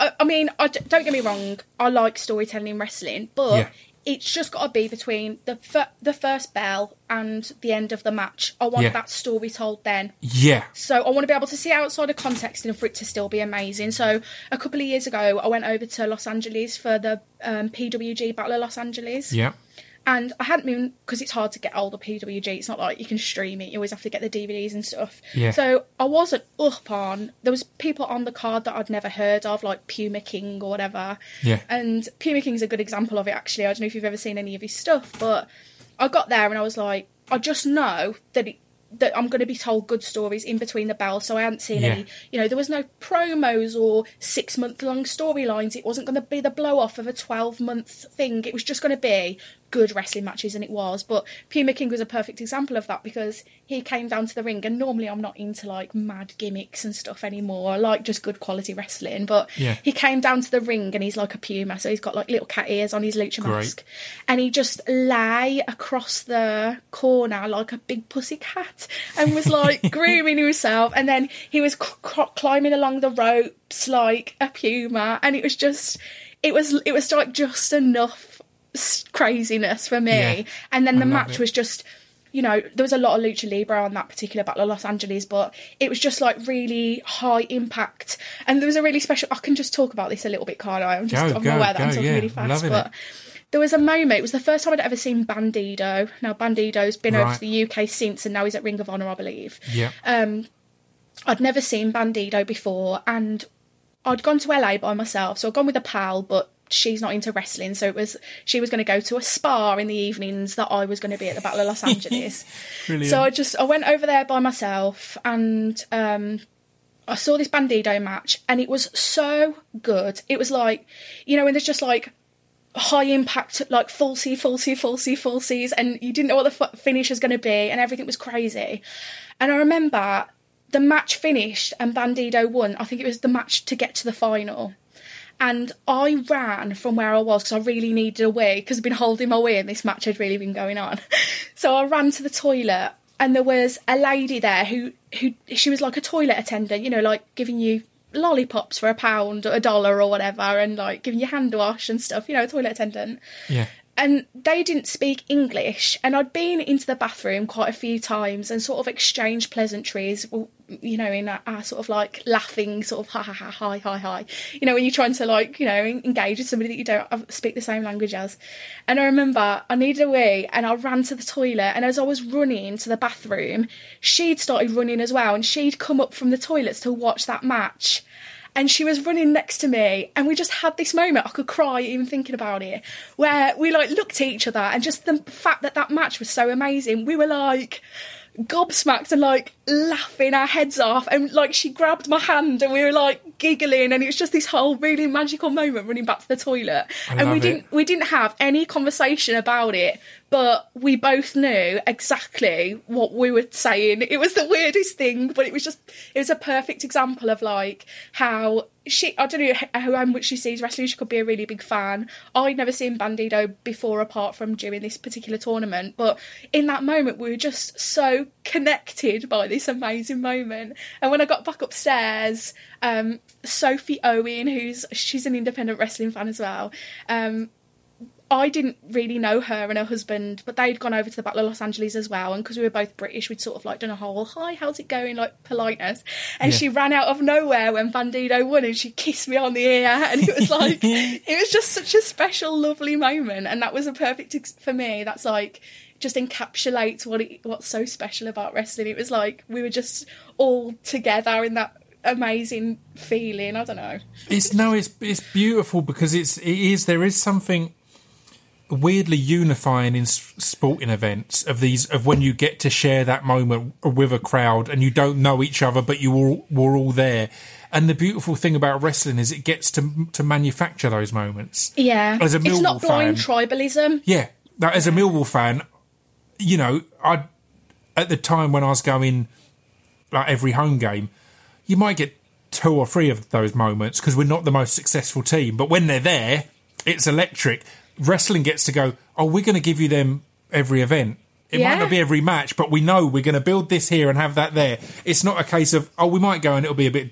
I, mean, I don't get me wrong. I like storytelling in wrestling, but Yeah. It's just got to be between the fir- the first bell and the end of the match. I want Yeah. that story told then. Yeah, So I want to be able to see outside of context and for it to still be amazing. So a couple of years ago, I went over to Los Angeles for the um, PWG Battle of Los Angeles. yeah, And I hadn't been because it's hard to get older PWG. It's not like you can stream it. You always have to get the DVDs and stuff. Yeah. So I wasn't up on. There was people on the card that I'd never heard of, like Puma King or whatever. Yeah. And Puma King's a good example of it. Actually, I don't know if you've ever seen any of his stuff, but I got there and I was like, I just know that it, that I'm going to be told good stories in between the bells. So I hadn't seen Yeah. any. You know, there was no promos or six month long storylines. It wasn't going to be the blow off of a 12 month thing. It was just going to be good wrestling matches, and it was. But Puma King was a perfect example of that because he came down to the ring, and normally I'm not into like mad gimmicks and stuff anymore. I like just good quality wrestling. But Yeah. he came down to the ring, and he's like a puma, so he's got like little cat ears on his lucha Great. mask, and he just lay across the corner like a big pussy cat, and was like grooming himself, and then he was c- c- climbing along the ropes like a puma, and it was just. It was it was like just enough craziness for me, Yeah. and then the match it. was just you know, there was a lot of lucha libre on that particular Battle of Los Angeles, but it was just like really high impact. And there was a really special. I can just talk about this a little bit, can't I? I'm just Go, I'm go, aware that I'm talking yeah, really fast, but it. there was a moment. It was the first time I'd ever seen Bandido. Now Bandido's been over to the UK since, and now he's at Ring of Honor, I believe. yeah. Um, I'd never seen Bandido before, and I'd gone to LA by myself, so I'd gone with a pal, but she's not into wrestling, so it was she was going to go to a spa in the evenings that I was going to be at the Battle of Los Angeles. So I just I went over there by myself, and um, I saw this Bandido match, and it was so good. It was like, you know, when there's just like high impact, like full C, full C, full C, full Cs, and you didn't know what the f- finish was going to be, and everything was crazy. And I remember the match finished and Bandido won. I think it was the match to get to the final. And I ran from where I was because I really needed a wee because I've been holding my wee and this match had really been going on. so I ran to the toilet and there was a lady there who who she was like a toilet attendant, you know, like giving you lollipops for a pound or a dollar or whatever and like giving you hand wash and stuff, you know, a toilet attendant. Yeah. And they didn't speak English, and I'd been into the bathroom quite a few times and sort of exchanged pleasantries, you know, in a, sort of like laughing, sort of ha ha ha, hi hi hi, you know, when you're trying to like, you know, engage with somebody that you don't uh, speak the same language as. And I remember I needed a wee, and I ran to the toilet, and as I was running to the bathroom, she'd started running as well, and she'd come up from the toilets to watch that match and she was running next to me and we just had this moment i could cry even thinking about it where we like looked at each other and just the fact that that match was so amazing. We were like gobsmacked and like laughing our heads off. And like she grabbed my hand and we were like giggling. And it was just this whole really magical moment running back to the toilet. And we it. didn't we didn't have any conversation about it but we both knew exactly what we were saying. It was the weirdest thing but it was just it was a perfect example of like how she I don't know how, much she sees wrestling she could be a really big fan. I'd never seen Bandido before apart from during this particular tournament but in that moment we were just so connected by this amazing moment. And when I got back upstairs um Sophie Owen who's she's an independent wrestling fan as well um I didn't really know her and her husband, but they'd gone over to the Battle of Los Angeles as well. And because we were both British, we'd sort of like done a whole "Hi, how's it going?" like politeness. And Yeah. she ran out of nowhere when Bandido won, and she kissed me on the ear, and it was like it was just such a special, lovely moment. And that was a perfect ex- for me. That's like just encapsulates what it, what's so special about wrestling. It was like we were just all together in that amazing feeling. I don't know. It's no, it's it's beautiful because it's it is there is something weirdly unifying in sporting events of these of when you get to share that moment with a crowd and you don't know each other but you all were all there. And the beautiful thing about wrestling is it gets to to manufacture those moments. Yeah, As a Millwall it's not blind fan- tribalism. Yeah, now, as a Millwall fan, you know, I at the time when I was going like every home game, you might get two or three of those moments because we're not the most successful team. But when they're there, it's electric. Wrestling gets to go. Oh, we're going to give you them every event. It might not be every match, but we know we're going to build this here and have that there. It's not a case of oh, we might go and it'll be a bit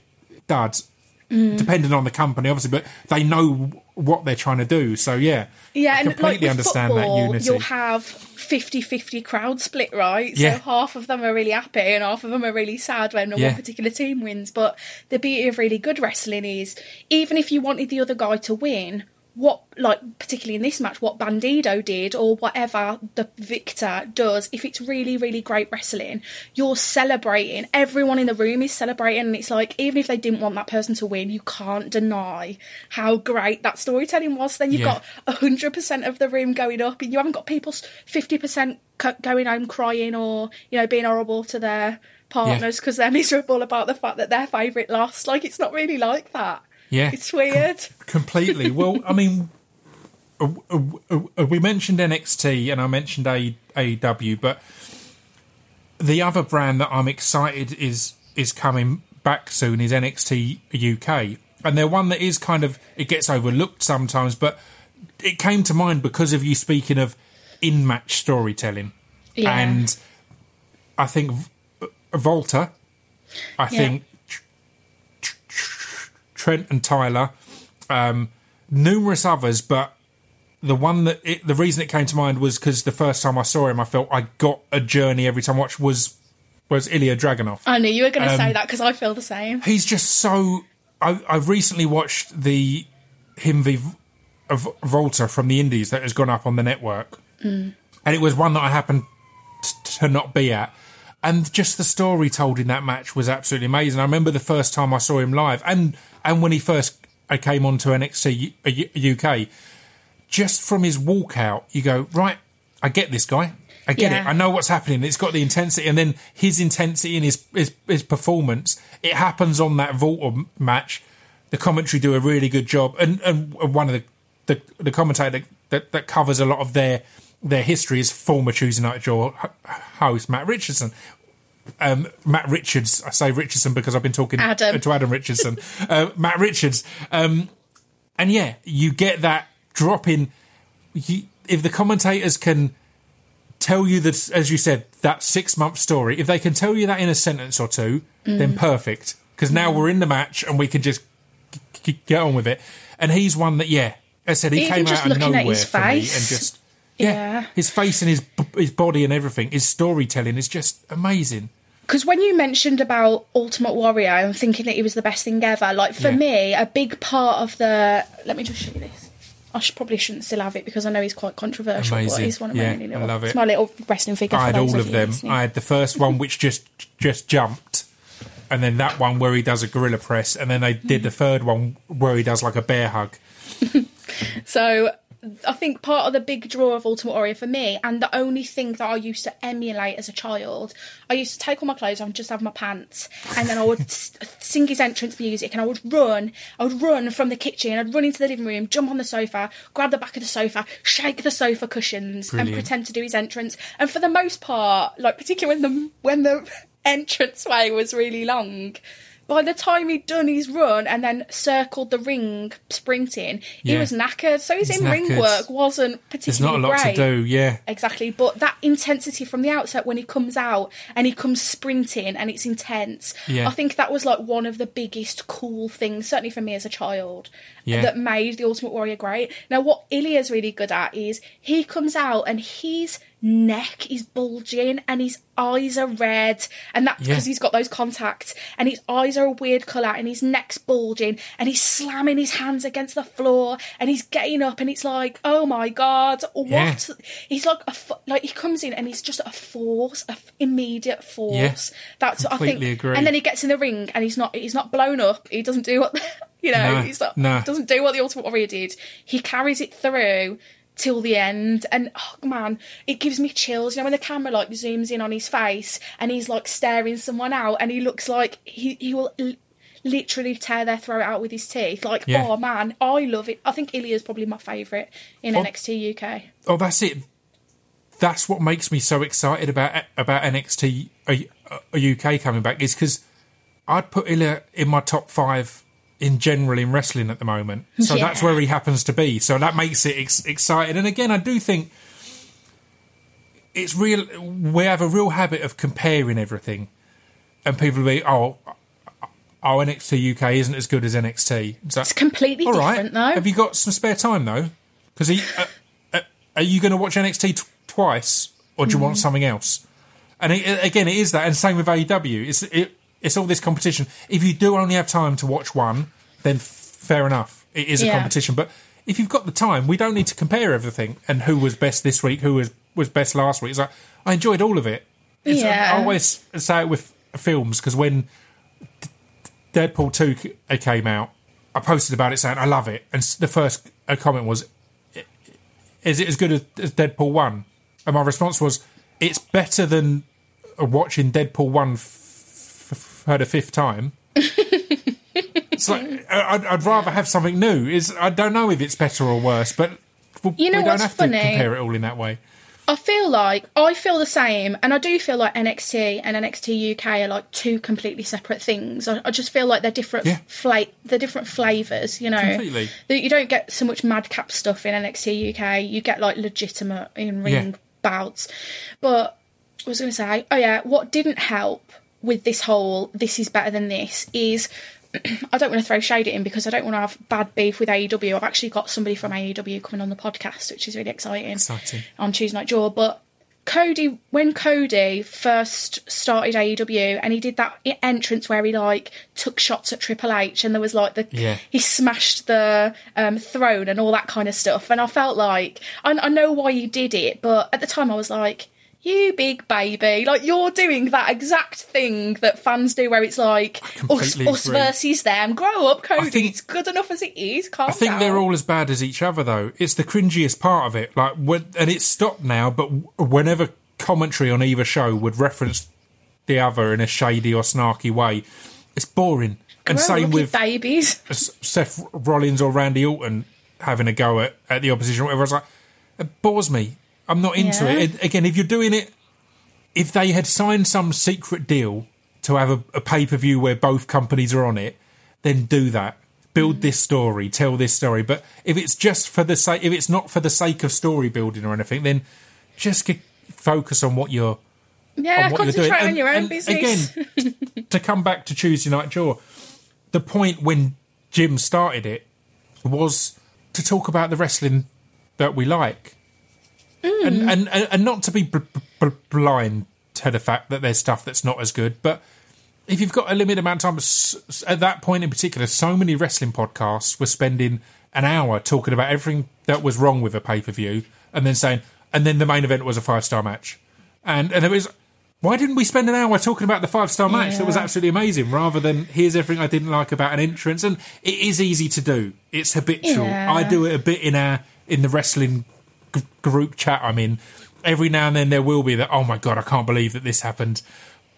duds, Mm. depending on the company, obviously. But they know what they're trying to do. So yeah, Yeah, I and completely like understand football, that unity. You'll have 50-50 crowd split, right? Yeah. So half of them are really happy and half of them are really sad when Yeah. one particular team wins. But the beauty of really good wrestling is even if you wanted the other guy to win, what like particularly in this match, what Bandido did or whatever the victor does, if it's really, really great wrestling, you're celebrating. Everyone in the room is celebrating and it's like even if they didn't want that person to win, you can't deny how great that storytelling was. Then you've Yeah. got hundred percent of the room going up, and you haven't got people fifty percent going home crying or you know being horrible to their partners because they're miserable about the fact that their favourite lost. Like it's not really like that. Yeah, It's weird. completely. Well, I mean, we mentioned NXT and I mentioned AEW, but the other brand that I'm excited is is coming back soon is NXT UK, and they're one that is kind of it gets overlooked sometimes, but it came to mind because of you speaking of in match storytelling, Yeah. and I think Walter, I think Trent and Tyler, um, numerous others, but the one that it, the reason it came to mind was because the first time I saw him, I felt I got a journey every time I watched was was Ilja Dragunov. I knew you were going to Um, say that because I feel the same. He's just so. I, I've recently watched the him v of Walter from the Indies that has gone up on the network, and it was one that I happened t- to not be at. And just the story told in that match was absolutely amazing. I remember the first time I saw him live, and and when he first came on to NXT UK, uh, just from his walkout, you go right. I get this guy. I get Yeah. it. I know what's happening. It's got the intensity, and then his intensity and his his, his performance. It happens on that Walter match. The commentary do a really good job, and and one of the the the commentator that, that, that covers a lot of their their history is former Tuesday Night Jaw h- host Matt Richardson. Um, Matt Richards, I say Richardson because I've been talking Adam. to Adam Richardson. uh, Matt Richards, um, and yeah, you get that drop in. You, if the commentators can tell you that, as you said, that six month story, if they can tell you that in a sentence or two, Mm. then perfect. Because now we're in the match and we can just g- g- get on with it. And he's one that, yeah, I said, he Even came out of nowhere for me and just. Yeah, Yeah. his face and his his body and everything, his storytelling is just amazing. because when you mentioned about Ultimate Warrior and thinking that he was the best thing ever, like for Yeah. me, a big part of the. Let me just show you this. I should, probably shouldn't still have it because I know he's quite controversial. But he's one of Yeah, my really I love it. It's my little wrestling figure. I had all of them. listening. I had the first one which just just jumped, and then that one where he does a gorilla press, and then they did mm-hmm. the third one where he does like a bear hug. So I think part of the big draw of Ultimate Warrior for me, and the only thing that I used to emulate as a child, I used to take all my clothes off and just have my pants, and then I would s- sing his entrance music, and I would run. I would run from the kitchen. I'd run into the living room, jump on the sofa, grab the back of the sofa, shake the sofa cushions, Brilliant. and pretend to do his entrance. And for the most part, like particularly when the when the entrance way was really long. By the time he'd done his run and then circled the ring sprinting, he was knackered. So his in ring work wasn't particularly There's not a lot great. to do. Yeah, Exactly, but that intensity from the outset when he comes out and he comes sprinting and it's intense. Yeah. I think that was like one of the biggest cool things, certainly for me as a child, Yeah. that made the Ultimate Warrior great. Now, what Ilja's really good at is he comes out and his neck is bulging and his eyes are red, and that's Yeah. because he's got those contacts, and his eyes are a weird colour, and his neck's bulging, and he's slamming his hands against the floor, and he's getting up, and it's like, oh my god, what? Yeah. He's like a like he comes in and he's just a force, a f- immediate force. yeah, That's what I think. Agree. And then he gets in the ring and he's not he's not blown up. He doesn't do what you know. No, he's not no. doesn't do what the Ultimate Warrior did. He carries it through till the end and oh man it gives me chills you know when the camera like zooms in on his face and he's like staring someone out and he looks like he, he will l- literally tear their throat out with his teeth like Yeah. oh man i love it i think ilja's probably my favourite in Oh. nxt uk oh, that's it. That's what makes me so excited about about NXT uh, uh, UK coming back is because I'd put Ilja in my top five in general in wrestling at the moment. So Yeah. that's where he happens to be. So that makes it ex- exciting. And again, I do think it's real. We have a real habit of comparing everything, and people will be, oh. Oh, NXT UK isn't as good as NXT. It's like, it's completely all right. different though Have you got some spare time though? Because uh, uh, are you going to watch NXT t- twice, or do you Mm. want something else? And it, again, it is that, and same with AEW. It's it, it's all this competition. If you do only have time to watch one, then f- fair enough. It is a Yeah. competition. But if you've got the time, we don't need to compare everything and who was best this week, who was was best last week. It's like I enjoyed all of it. It's, Yeah. I always say it with films because when Deadpool 2 c- uh, came out, I posted about it saying, I love it. And s- the first uh, comment was, "I- Is it as good as, as Deadpool 1? And my response was, It's better than uh, watching Deadpool 1 f- for the fifth time. it's like, I- I'd, I'd rather have something new. Is I don't know if it's better or worse, but You know we don't what's have funny? to compare it all in that way. I feel like I feel the same, and I do feel like NXT and NXT UK are like two completely separate things. I, I just feel like they're different Yeah. fla- they're different flavors. You know, Completely. That you don't get so much madcap stuff in NXT UK. You get like legitimate in ring Yeah. bouts. But I was going to say, oh yeah, what didn't help with this whole this is better than this is. I don't want to throw shade at him because I don't want to have bad beef with AEW. I've actually got somebody from AEW coming on the podcast, which is really exciting Exciting. on Tuesday Night Jaw. But Cody, when Cody first started AEW and he did that entrance where he like took shots at Triple H and there was like the Yeah. he smashed the um, throne and all that kind of stuff, and I felt like I, I know why you did it, but at the time I was like. You big baby, like you're doing that exact thing that fans do, where it's like us, us versus them. Grow up, Cody. think- it's good enough as it is. Calm I think down. they're all as bad as each other, though. It's the cringiest part of it. Like, when, and it's stopped now. But whenever commentary on either show would reference the other in a shady or snarky way, it's boring. And same with babies. Seth Rollins or Randy Orton. having a go at, at the opposition. Whatever. It's like, it bores me. I'm not into Yeah. it. Again, if you're doing it, if they had signed some secret deal to have a, a pay per view where both companies are on it, then do that. Build this mm. story, tell this story. But if it's just for the sake, if it's not for the sake of story building or anything, then just get, focus on what you're Yeah, on what you're concentrate doing. on And- your own business. Again, to come back to Tuesday Night Jaw, the point when Jim started it was to talk about the wrestling that we like, Mm. and, and and and not to be bl- bl- blind to the fact that there's stuff that's not as good, but. If you've got a limited amount of time, at that point in particular, so many wrestling podcasts were spending an hour talking about everything that was wrong with a pay per view, and then saying, and then the main event was a five star match, and and it was why didn't we spend an hour talking about the five star match that was absolutely amazing rather than here's everything I didn't like about an entrance? And it is easy to do. It's habitual. Yeah. I do it a bit in our in the wrestling g- group chat I'm in. Every now and then there will be that. Oh my god, I can't believe that this happened.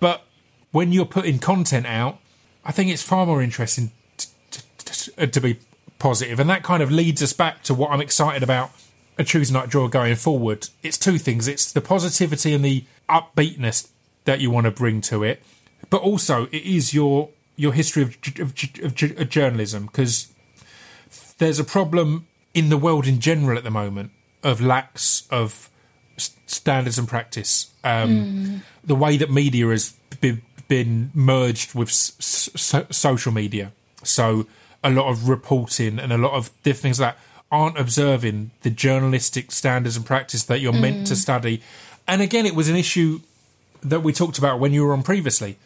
But when you're putting content out, I think it's far more interesting t- t- t- uh, to be positive. positive, and that kind of leads us back to what I'm excited about a Tuesday Night Jaw going forward. It's two things: it's the positivity and the upbeatness that you want to bring to it, but also it is your your history of, of, of, of journalism because there's a problem in the world in general at the moment of lacks of standards and practice. Um, The way that media has been, been merged with s- s- so- social media, so a lot of reporting and a lot of different things like that aren't observing the journalistic standards and practice that you're meant to study. And again, it was an issue that we talked about when you were on previously,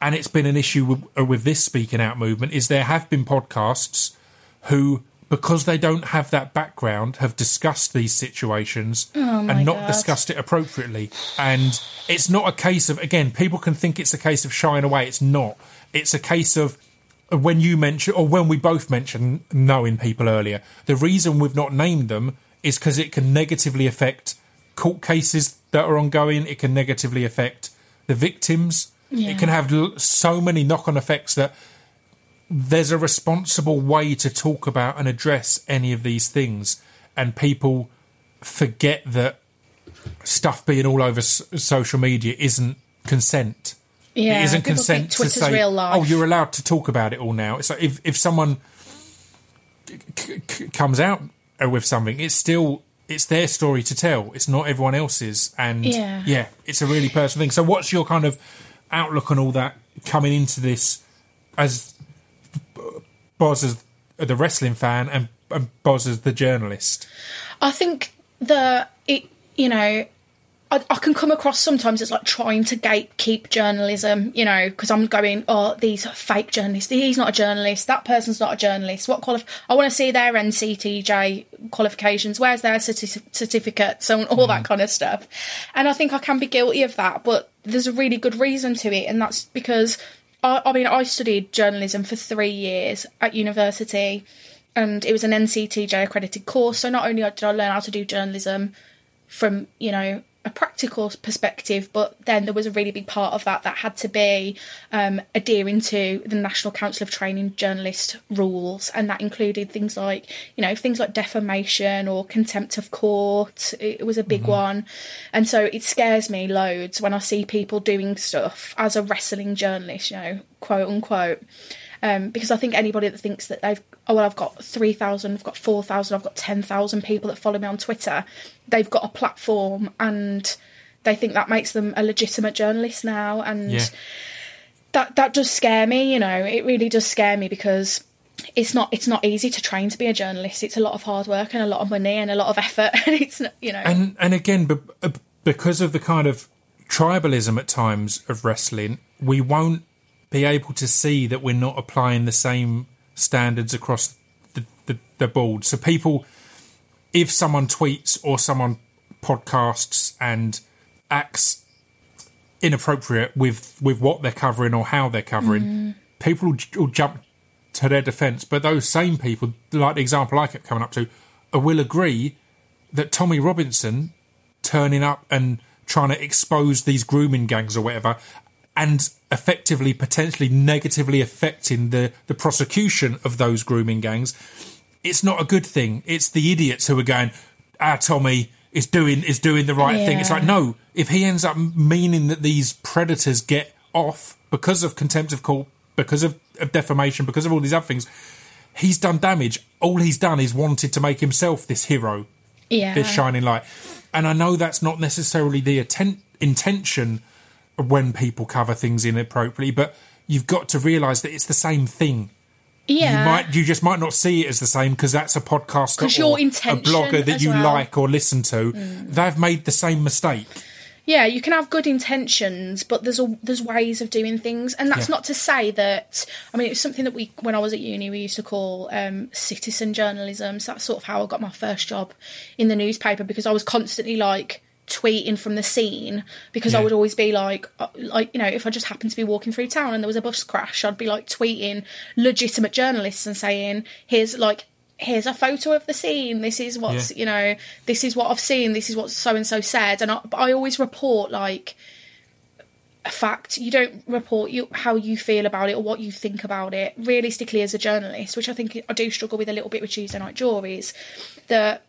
and it's been an issue with, uh, with this speaking out movement. Is there have been podcasts who, because they don't have that background, have discussed these situations oh and not God. discussed it appropriately. And it's not a case of again, people can think it's a case of shying away. It's not. It's a case of uh, when you mention or when we both mentioned knowing people earlier. The reason we've not named them is because it can negatively affect court cases that are ongoing. It can negatively affect the victims. Yeah. It can have so many knock-on effects that there's a responsible way to talk about and address any of these things, and people forget that stuff being all over s- social media isn't consent. Yeah, it isn't consent to say. "Oh, you're allowed to talk about it all now." It's like if if someone c- c- comes out with something, it's still it's their story to tell. It's not everyone else's, and Yeah. it's a really personal thing. So, what's your kind of outlook on all that coming into this as Boz as the wrestling fan and, and Boz as the journalist? I think that it, you know, I, I can come across sometimes as like trying to gatekeep journalism, you know, because I'm going, oh, these are fake journalists. He's not a journalist. That person's not a journalist. What qualif? I want to see their NCTJ qualifications. Where's their certi- certificates and all that mm. kind of stuff. And I think I can be guilty of that, but there's a really good reason to it, and that's because I, I mean, I studied journalism for three years at university and it was an NCTJ accredited course. So not only did I learn how to do journalism from you know a practical perspective, but then there was a really big part of that that had to be um, adhering to the National Council of Training Journalist rules, and that included things like you know things like defamation or contempt of court. It was a big one, and so it scares me loads when I see people doing stuff as a wrestling journalist, you know, quote unquote um, because I think anybody that thinks that they've oh well I've got three thousand, I've got four thousand, I've got ten thousand people that follow me on Twitter, they've got a platform and they think that makes them a legitimate journalist now, and Yeah. that that does scare me. You know, it really does scare me because it's not it's not easy to train to be a journalist. It's a lot of hard work and a lot of money and a lot of effort, and it's not, you know And and again, be- uh, because of the kind of tribalism at times of wrestling, we won't be able to see that we're not applying the same standards across the, the, the board. So people, if someone tweets or someone podcasts and acts inappropriate with with what they're covering or how they're covering, people will, will jump to their defence. But those same people, like the example I kept coming up to, uh, will agree that Tommy Robinson turning up and trying to expose these grooming gangs or whatever, and effectively potentially negatively affecting the the prosecution of those grooming gangs it's not a good thing. It's the idiots who are going, "Ah, Tommy is doing is doing the right thing." It's like no, if he ends up meaning that these predators get off because of contempt of court, because of, of defamation, because of all these other things, he's done damage. All he's done is wanted to make himself this hero yeah. this shining light. And I know that's not necessarily the atten- intention when people cover things inappropriately, but you've got to realise that it's the same thing. yeah. You might, you just might not see it as the same because that's a podcast 'Cause or a blogger that you well. Mm. like or listen to. They've made the same mistake. yeah, you can have good intentions, but there's a, there's ways of doing things, and that's Yeah. not to say that. I mean, it's something that we, when I was at uni, we used to call um, citizen journalism. So that's sort of how I got my first job in the newspaper because I was constantly like tweeting from the scene because I would always be like, uh, like you know, if I just happened to be walking through town and there was a bus crash, I'd be like tweeting legitimate journalists and saying, "Here's like." Here's a photo of the scene. This is what's Yeah. you know. This is what I've seen. This is what so and so said. And I, I always report like a fact. You don't report you how you feel about it or what you think about it. Realistically, as a journalist, which I think I do struggle with a little bit with Tuesday Night Juries, that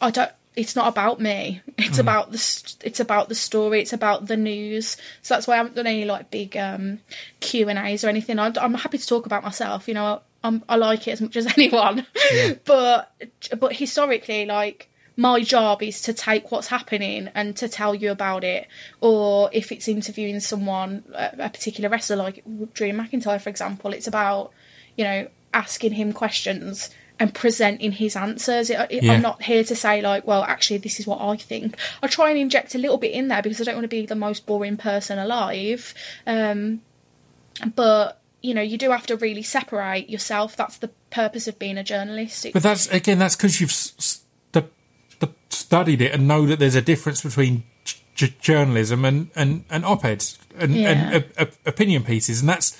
I don't. It's not about me. It's about the. st- It's about the story. It's about the news. So that's why I haven't done any like big um, Q and A's or anything. I, I'm happy to talk about myself. You know, I'm, I like it as much as anyone. but but historically, like my job is to take what's happening and to tell you about it. Or if it's interviewing someone, a, a particular wrestler like Drew McIntyre, for example, it's about you know asking him questions and presenting his answers. It, it- Yeah. I'm not here to say like, well, actually, this is what I think. I try and inject a little bit in there because I don't want to be the most boring person alive. Um, but you know, you do have to really separate yourself. That's the purpose of being a journalist. But that's again, that's because you've s- s- the, the studied it and know that there's a difference between j- j- journalism and and, and op-eds and, Yeah. and uh, opinion pieces, and that's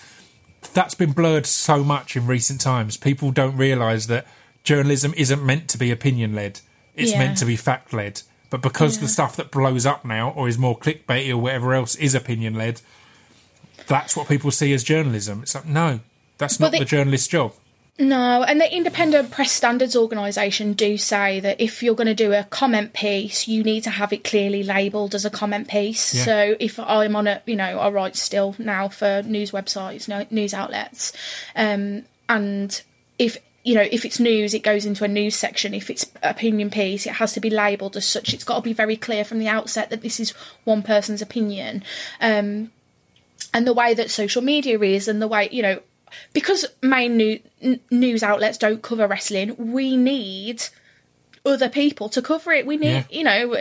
that's been blurred so much in recent times. People don't realise that journalism isn't meant to be opinion led; it's Yeah. meant to be fact led. But because the stuff that blows up now, or is more clickbaity or whatever else, is opinion led, that's what people see as journalism. It's like no, that's not they- the journalist's job. No, and the Independent Press Standards Organisation do say that if you're going to do a comment piece, you need to have it clearly labelled as a comment piece. Yeah. So if I'm on a, you know, I write still now for news websites, news outlets, um, and if you know if it's news, it goes into a news section. If it's opinion piece, it has to be labelled as such. It's got to be very clear from the outset that this is one person's opinion. Um, and the way that social media is and the way you know because main new, n- news outlets don't cover wrestling we need other people to cover it. We need Yeah. you know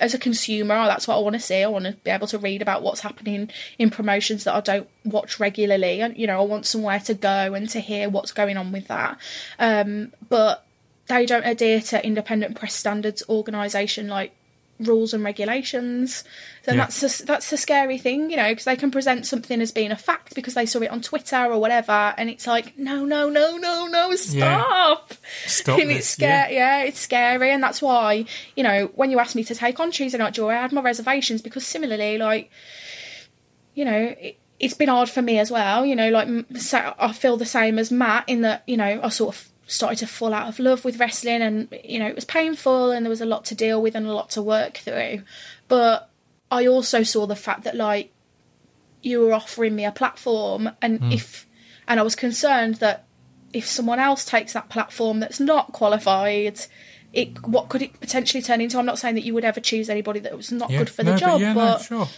as a consumer oh, that's what i want to see. I want to be able to read about what's happening in promotions that i don't watch regularly. And you know i want somewhere to go and to hear what's going on with that. Um, but they don't adhere to independent press standards organisation like rules and regulations. Then Yeah. that's a, that's a scary thing, you know, because they can present something as being a fact because they saw it on Twitter or whatever, and it's like, no, no, no, no, no, stop. Stop and it's scary. Yeah. it's scary, and that's why you know when you asked me to take on Tuesday Night Jaw, I had my reservations because similarly, like you know. It, it's been hard for me as well, you know. Like, I feel the same as Matt in that, you know, I sort of started to fall out of love with wrestling, and you know, it was painful, and there was a lot to deal with and a lot to work through. But I also saw the fact that, like, you were offering me a platform, and hmm. if, and I was concerned that if someone else takes that platform that's not qualified, it what could it potentially turn into? I'm not saying that you would ever choose anybody that was not Yeah. good for No, the job, yeah, but no, sure.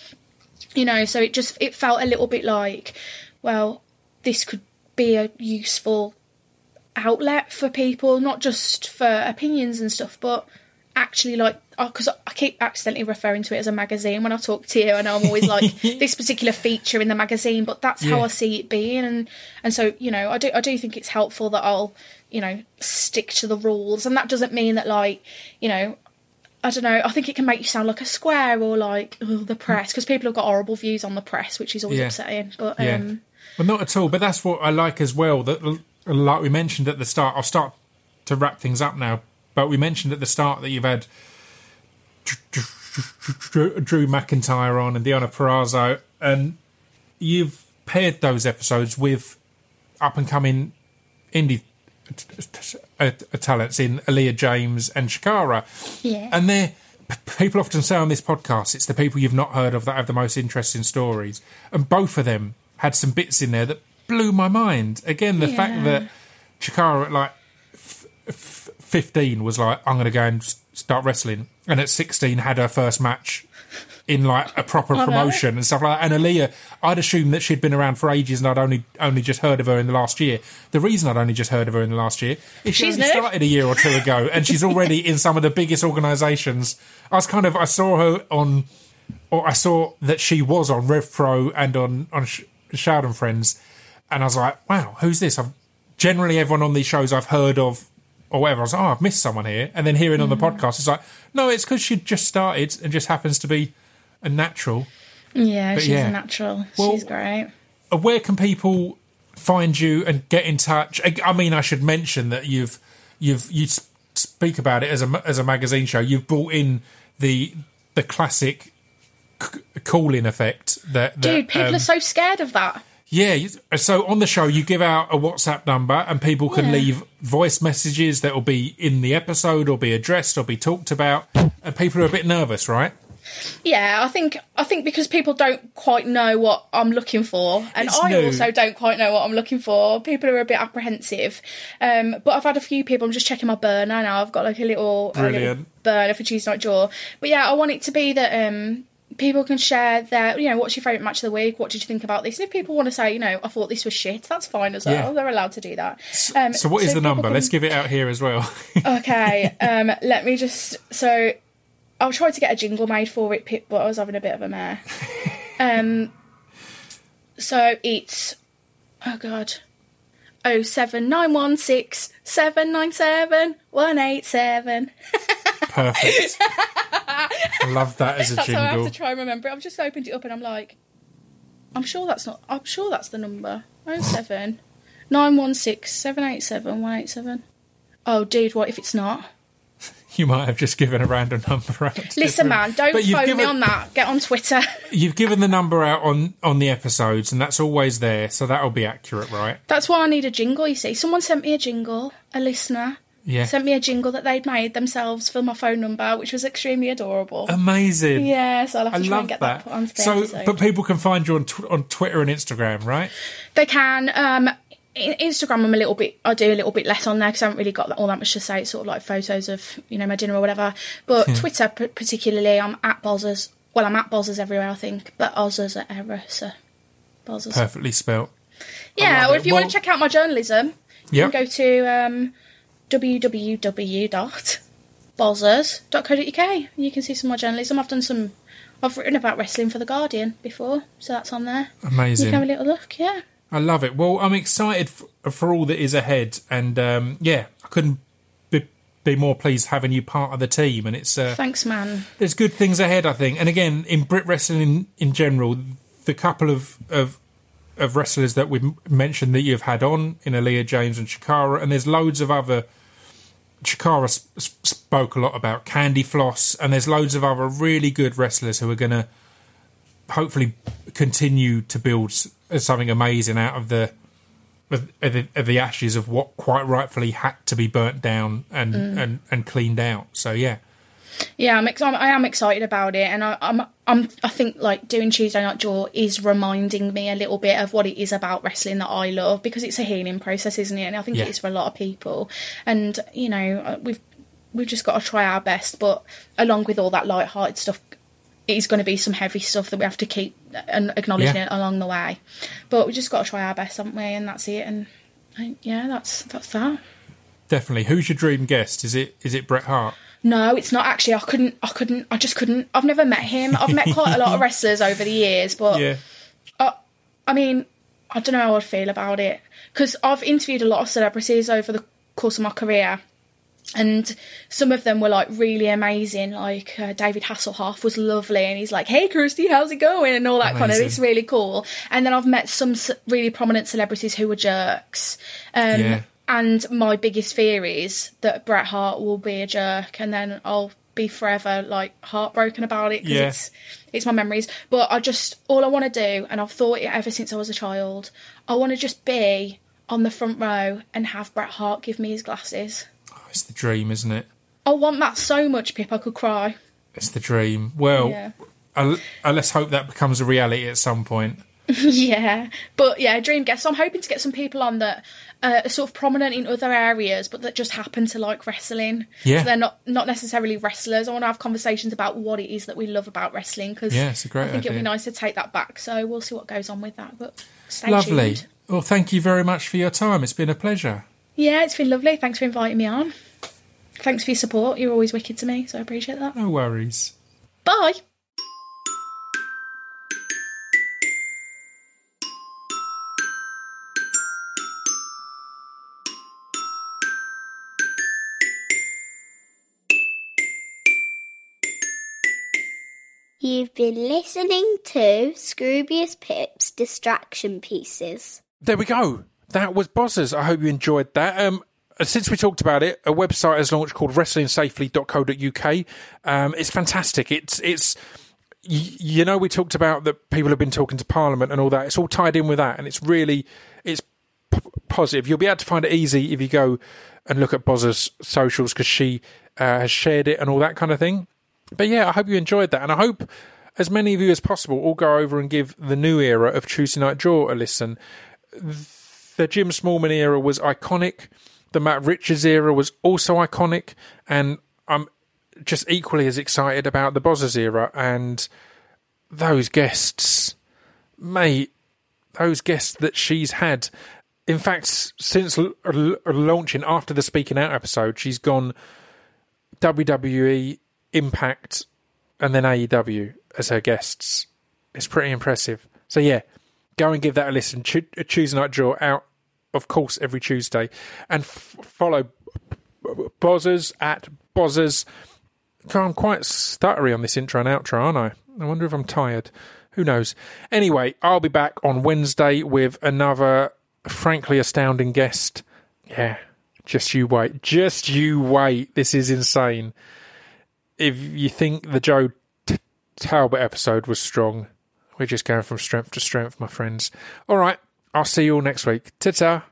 you know so it just it felt a little bit like well this could be a useful outlet for people not just for opinions and stuff but actually like because I keep accidentally referring to it as a magazine when I talk to you and I'm always like this particular feature in the magazine but that's how I see it being and and so you know I do I do think it's helpful that I'll you know stick to the rules and that doesn't mean that like you know I don't know. I think it can make you sound like a square or like oh, the press because people have got horrible views on the press, which is always Yeah. upsetting. But Yeah. um, Well, not at all. But that's what I like as well. That, like we mentioned at the start, I'll start to wrap things up now. But we mentioned at the start that you've had Drew, McIntyre on and Deonna Purrazzo, and you've paired those episodes with up and coming indie talents in Aleah James and Chakara. Yeah. And they're people often say on this podcast, it's the people you've not heard of that have the most interesting stories. And both of them had some bits in there that blew my mind. Again, the fact that Chakara at like f- f- 15 was like, I'm going to go and start wrestling. And at 16 had her first match in like a proper promotion and stuff like that. And Aleah, I'd assumed that she'd been around for ages and I'd only only just heard of her in the last year. The reason I'd only just heard of her in the last year is she She's only started a year or two ago and she's already in some of the biggest organisations. I was kind of, I saw her on, or I saw that she was on Rev Pro and on, on Sh- Sheldon Friends. And I was like, wow, who's this? I've generally everyone on these shows I've heard of or whatever. I was like, oh, I've missed someone here. And then hearing on the Mm. podcast, it's like, no, it's because she just started and just happens to be a natural. Yeah, But she's yeah. a natural. Well- she's great. Uh, Where can people find you and get in touch? I, mean, I should mention that you've you've you speak about it as a as a magazine show. You've brought in the the classic c- calling effect. That, that Dude, people um, are so scared of that. Yeah, so on the show, you give out a WhatsApp number, and people can Yeah. leave voice messages that will be in the episode, or be addressed, or be talked about. And people are a bit nervous, right? Yeah, I think I think because people don't quite know what I'm looking for, and It's I new. also don't quite know what I'm looking for. People are a bit apprehensive. Um, but I've had a few people. I'm just checking my burner now. I've got like a little, a little burner for Tuesday Night Jaw. But yeah, I want it to be that um, people can share their, you know, what's your favourite match of the week? What did you think about this? And if people want to say, you know, I thought this was shit, that's fine as well. Yeah. They're allowed to do that. Um, So, what is the number? can- Let's give it out here as well. Okay, um, let me just. So, I tried to get a jingle made for it, Pip, but I was having a bit of a mare. Um, so it's oh god, oh seven nine one six seven nine seven one eight seven. Perfect. I love that as a That's how I have to try and remember it. I've just opened it up and I'm like, I'm sure that's not. I'm sure that's the number. Oh seven nine one six seven eight seven one eight seven. Oh, dude, what if it's not? You might have just given a random number out. Listen, man, don't But phone me on that. Get on Twitter. You've given the number out on on the episodes, and that's always there, so that'll be accurate, right? That's why I need a jingle, you see. Someone sent me a jingle, a listener Yeah. sent me a jingle that they'd made themselves for my phone number, which was extremely adorable. Amazing. yeah, so I'll have I to try love and get that, that. put onto the so, episode. but people can find you on tw- on Twitter and Instagram, right? They can. Um, Instagram, I'm a little bit. I do a little bit less on there because I haven't really got all that much to say. It's sort of like photos of you know my dinner or whatever. But Twitter, p- particularly, I'm at Bozzers. Well, I'm at Bozzers everywhere, I think. But Ozzers at error, so Bozzers. Perfectly spelt. Yeah, or if you Well- want to check out my journalism, you Yep. can go to um, www.bozzers.co.uk. You can see some more journalism. I've done some. I've written about wrestling for the Guardian before, so that's on there. Amazing. You can have a little look. Yeah. I love it. Well, I'm excited f- for all that is ahead, and um, yeah, I couldn't be, be more pleased having you part of the team. And it's uh, Thanks, man. there's good things ahead, I think. And again, in Brit wrestling in, in general, the couple of, of of wrestlers that we've mentioned that you've had on in Aleah James and Chakara, and there's loads of other. Chakara sp- sp- spoke a lot about Candy Floss, and there's loads of other really good wrestlers who are going to hopefully continue to build something amazing out of the of, of the, of the ashes of what quite rightfully had to be burnt down and mm. and, and cleaned out. So yeah, Yeah, I'm, ex- I'm I am excited about it, and I, I'm I'm I think like doing Tuesday Night Jaw is reminding me a little bit of what it is about wrestling that I love because it's a healing process, isn't it? And I think Yeah. it is for a lot of people. And you know, uh, we've we've just got to try our best, but along with all that light-hearted stuff, it is going to be some heavy stuff that we have to keep and acknowledging Yeah. it along the way. But we just got to try our best, haven't we? And that's it. And uh, yeah, that's that's that. definitely. Who's your dream guest? Is it is it Bret Hart? No, it's not actually. I couldn't. I couldn't. I just couldn't. I've never met him. I've met quite a lot of wrestlers over the years, but Yeah, I mean, I don't know how I'd feel about it because I've interviewed a lot of celebrities over the course of my career, and some of them were like really amazing. Like uh, David Hasselhoff was lovely, and he's like, "Hey, Kirsty, how's it going?" and all that kind of. It's really cool. And then I've met some really prominent celebrities who were jerks. Um, Yeah. And my biggest fear is that Bret Hart will be a jerk, and then I'll be forever like heartbroken about it because Yeah. it's it's my memories. But I just all I want to do, and I've thought it ever since I was a child. I want to just be on the front row and have Bret Hart give me his glasses. Oh, it's the dream, isn't it? I want that so much, Pip. I could cry. It's the dream. Well, Yeah. I, I let's hope that becomes a reality at some point. yeah, but yeah, dream guest. So I'm hoping to get some people on that uh, are sort of prominent in other areas, but that just happen to like wrestling. Yeah. so they're not not necessarily wrestlers. I want to have conversations about what it is that we love about wrestling because Yeah, it's a great I think it'll be nice to take that back. So we'll see what goes on with that. But stay Lovely. tuned. Well, thank you very much for your time. It's been a pleasure. Yeah, it's been lovely. Thanks for inviting me on. Thanks for your support. You're always wicked to me, so I appreciate that. No worries. Bye. You've been listening to Scroobius Pip's Distraction Pieces. There we go. That was Bozzers. I hope you enjoyed that. Um, since we talked about it, a website has launched called wrestlingsafely.co.uk. Um, it's fantastic. It's it's you know we talked about that people have been talking to Parliament and all that. It's all tied in with that, and it's really it's p- positive. You'll be able to find it easy if you go and look at Bozzer's socials because she uh, has shared it and all that kind of thing. But yeah, I hope you enjoyed that, and I hope as many of you as possible all go over and give the new era of Tuesday Night Jaw a listen the Jim Smallman era was iconic. The Matt Richards era was also iconic, and I'm just equally as excited about the Bozzers era and those guests, mate. Those guests that she's had. In fact, since launching after the Speaking Out episode, she's gone WWE, Impact, and then AEW as her guests. It's pretty impressive. So yeah, go and give that a listen. Cho- a Tuesday Night Jaw out, of course, every Tuesday, and f- follow Bozzers at Bozzers. I'm quite stuttery on this intro and outro, aren't I? I wonder if I'm tired. Who knows? Anyway, I'll be back on Wednesday with another frankly astounding guest. Yeah, just you wait. Just you wait. This is insane. If you think the Joe T- Talbot episode was strong, we're just going from strength to strength, my friends. All right, I'll see you all next week. Ta ta.